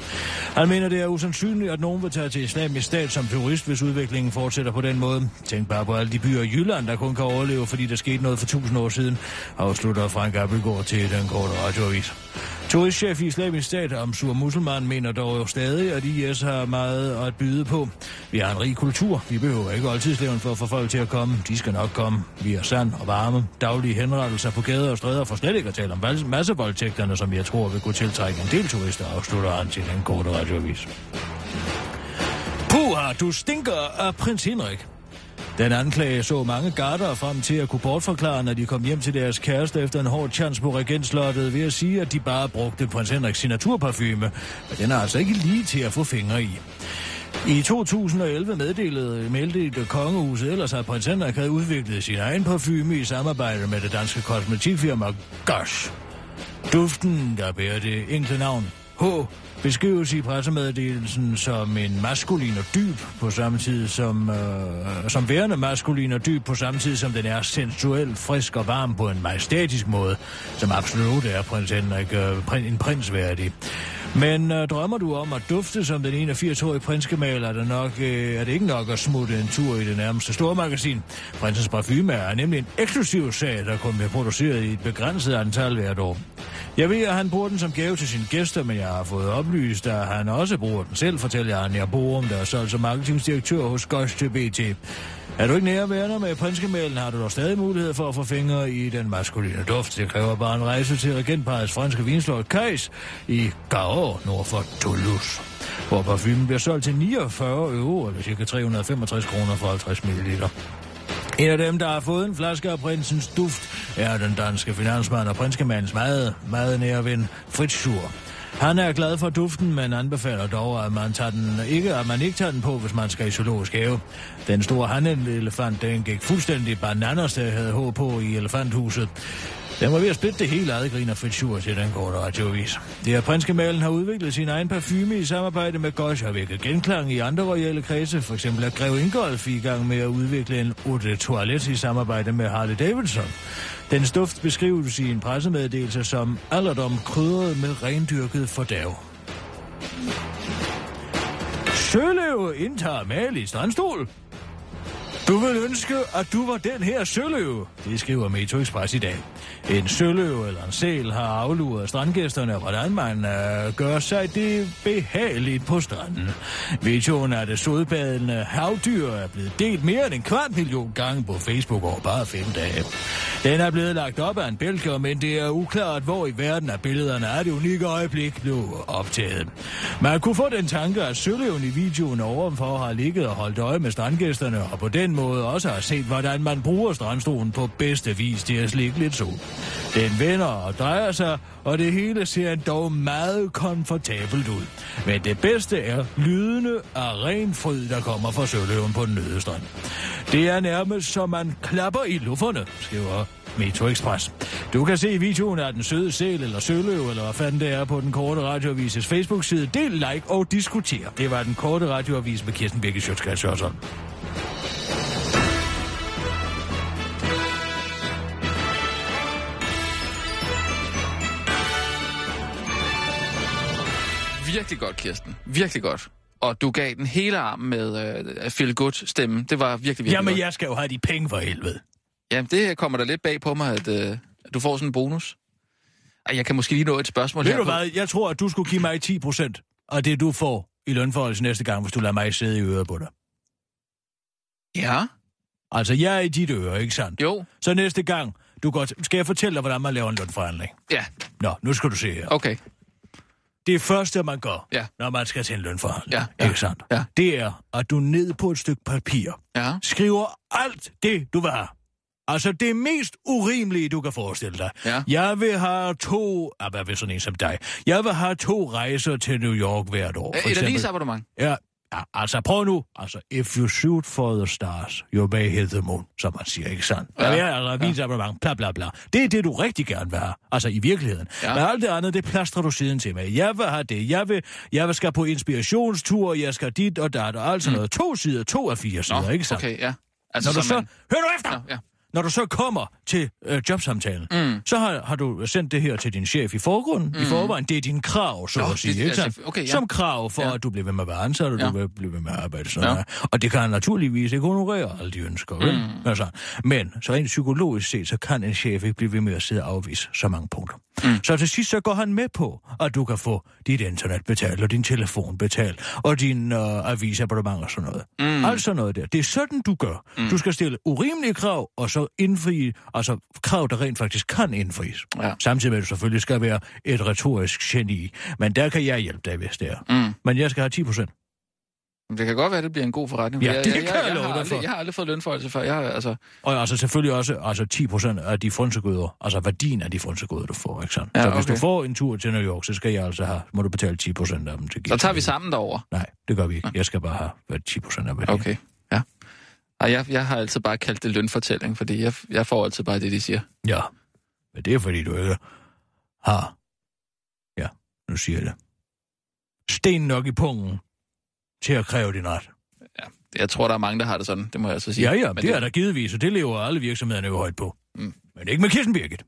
Han mener, det er usandsynligt, at nogen vil tage til islamisk stat som turist, hvis udviklingen fortsætter på den måde. Tænk bare på alle de byer i Jylland, der kun kan overleve, fordi der skete noget for tusind år siden, afslutter Frank Abelgaard til den korte radioavis. Turistchef i Islamisk Stat, Amsur Musulman, mener dog jo stadig, at IS har meget at byde på. Vi har en rig kultur. Vi behøver ikke altid for at få folk til at komme. De skal nok komme. Vi er sand og varme. Daglige henrettelser på gader og stræder for slet ikke at tale om massevoldtægterne, som jeg tror vil kunne tiltrække en del turister, afslutter han til den korte radioavis. Puha, du stinker af prins Henrik. Den anklage så mange gardere frem til at kunne bortforklare, når de kom hjem til deres kæreste efter en hård chance på regentslottet ved at sige, at de bare brugte prins Henriks signaturparfume. Men den er altså ikke lige til at få fingre i. I 2011 meddelede, meldte kongehuset ellers, at prins Henrik havde udviklet sin egen parfume i samarbejde med det danske kosmetikfirma Gosh. Duften, der bærer det enkle navn H, beskrives i pressemeddelelsen som en maskulin og dyb på samme tid som, øh, som værende maskulin og dyb på samme tid som den er sensuel, frisk og varm på en majestætisk måde, som absolut er prins Henrik øh, en prins værdig. Men øh, drømmer du om at dufte som den 81-årige prinskemaler, er det, nok, øh, er det ikke nok at smutte en tur i det nærmeste store magasin. Prinsens parfume er nemlig en eksklusiv sag, der kommer produceret i et begrænset antal hvert år. Jeg ved, at han bruger den som gave til sine gæster, men jeg har fået oplyst, at han også bruger den selv, fortæller Anja Borum, der er solgt som marketingdirektør hos Gosh til BT. Er du ikke nærværende med prinskemælen, har du dog stadig mulighed for at få fingre i den maskuline duft. Det kræver bare en rejse til regentparets franske vinslot Kajs i Gao, nord for Toulouse, hvor parfumen bliver solgt til 49 euro, eller ca. 365 kroner for 50 ml. En af dem, der har fået en flaske af prinsens duft, er den danske finansmand og prinskemandens meget, meget nære ven, Fritz Schur. Han er glad for duften, men anbefaler dog, at man, tager den, ikke, at man ikke tager den på, hvis man skal i zoologisk have. Den store hanelefant, den gik fuldstændig bananas, der havde håb på i elefanthuset. Den var ved at splitte det hele eget griner Fritschur til den korte radiovis. Det er prinskemalen har udviklet sin egen parfume i samarbejde med Gosh og vækket genklang i andre royale kredse. For eksempel er Grev Ingolf i gang med at udvikle en eau de toilette i samarbejde med Harley Davidson. Den duft beskrives i en pressemeddelelse som alderdom krydret med rendyrket fordav. Søløve indtager mal i strandstol. Du vil ønske, at du var den her søløve, det skriver Metro Express i dag. En søløve eller en sel har afluret strandgæsterne, hvordan man øh, gør sig det behageligt på stranden. Videoen af det sodbadende havdyr er blevet delt mere end en kvart million gange på Facebook over bare fem dage. Den er blevet lagt op af en bælger, men det er uklart, hvor i verden af billederne er det unikke øjeblik blev optaget. Man kunne få den tanke, at søløven i videoen overfor har ligget og holdt øje med strandgæsterne, og på den måde også har set, hvordan man bruger strandstolen på bedste vis til at slikke lidt sol. Den vender og drejer sig, og det hele ser dog meget komfortabelt ud. Men det bedste er lydene af ren fryd, der kommer fra søløven på den nøde strand. Det er nærmest som man klapper i lufferne, skriver Metro Express. Du kan se videoen af den søde sæl eller søløv, eller hvad fanden det er, på den korte radioavises Facebook-side. Del, like og diskuter. Det var den korte radioavis med Kirsten Birke Sjøtskrets virkelig godt, Kirsten. Virkelig godt. Og du gav den hele arm med uh, Phil Good stemme. Det var virkelig, virkelig Jamen, godt. jeg skal jo have de penge for helvede. Jamen, det kommer der lidt bag på mig, at, at du får sådan en bonus. Ej, jeg kan måske lige nå et spørgsmål Ved her. du hvad, jeg tror, at du skulle give mig 10 procent af det, du får i lønforholdelse næste gang, hvis du lader mig sidde i øret på dig. Ja. Altså, jeg er i dit øre, ikke sandt? Jo. Så næste gang, du går. Skal jeg fortælle dig, hvordan man laver en lønforhandling? Ja. Nå, nu skal du se her. Okay. Det første, man gør, ja. når man skal til en lønforhandling, ja, ja, ikke sandt? Ja. Det er, at du ned på et stykke papir ja. skriver alt det, du vil have. Altså det mest urimelige, du kan forestille dig. Ja. Jeg vil have to... Ah, hvad vil sådan en som dig? Jeg vil have to rejser til New York hvert år. Et avisabonnement? Ja, Ja, altså prøv nu. Altså, if you shoot for the stars, you may hit the moon, som man siger, ikke sandt? Ja. Ja, altså, vinsabonnement, bla bla bla. Det er det, du rigtig gerne vil have. Altså, i virkeligheden. Ja. Men alt det andet, det plastrer du siden til med. Jeg vil have det. Jeg vil, jeg vil skal på inspirationstur, jeg skal dit og dat og alt sådan noget. To sider, to af fire sider, Nå, ikke sandt? okay, ja. Altså, Når du så... man... Hør nu efter! Ja, ja. Når du så kommer til øh, jobsamtalen, mm. så har, har du sendt det her til din chef i forgrunden. Mm. I forvejen, det er din krav, så Nå, at sige. det- ikke altså, okay, ja. Som krav for, Ja. at du bliver ved med at være ansat, og Ja. du vil blive ved med at arbejde. Sådan Ja. Og det kan han naturligvis ikke honorere alle de ønsker. Mm. Altså, men så rent psykologisk set, så kan en chef ikke blive ved med at sidde og afvise så mange punkter. Mm. Så til sidst så går han med på, at du kan få dit internet betalt, og din telefon betalt, og din øh, avisabonnement og sådan noget. Mm. Alt sådan noget der. Det er sådan, du gør. Mm. Du skal stille urimelige krav, og så indfri, altså krav, der rent faktisk kan indfries. Ja. Samtidig med, at du selvfølgelig skal være et retorisk geni. Men der kan jeg hjælpe dig, hvis det er. Mm. Men jeg skal have 10 procent. Men Det kan godt være, at det bliver en god forretning. Ja, jeg, det jeg, kan jeg, jeg jeg, har aldrig, jeg har aldrig fået lønforholdelse før. Jeg har, altså, Og altså selvfølgelig også altså 10 procent af de frynsegoder, altså værdien af de frynsegoder, du får, ikke sandt? Ja, så hvis okay. du får en tur til New York, så skal jeg altså have, må du betale 10 procent af dem til så tager vi sammen derover. Nej, det gør vi ikke. Jeg skal bare have hvad, 10 procent af værdien. Okay, ja. Ej, jeg, jeg har altid bare kaldt det lønfortælling, fordi jeg, jeg får altid bare det, de siger. Ja, men det er fordi, du ikke har, ja, nu siger jeg det, sten nok i pungen til at kræve din ret. Ja, jeg tror, der er mange, der har det sådan. Det må jeg altså sige. Ja, ja, Men det er der givetvis, og det lever alle virksomhederne jo højt på. Mm. Men ikke med Kirsten Birgit.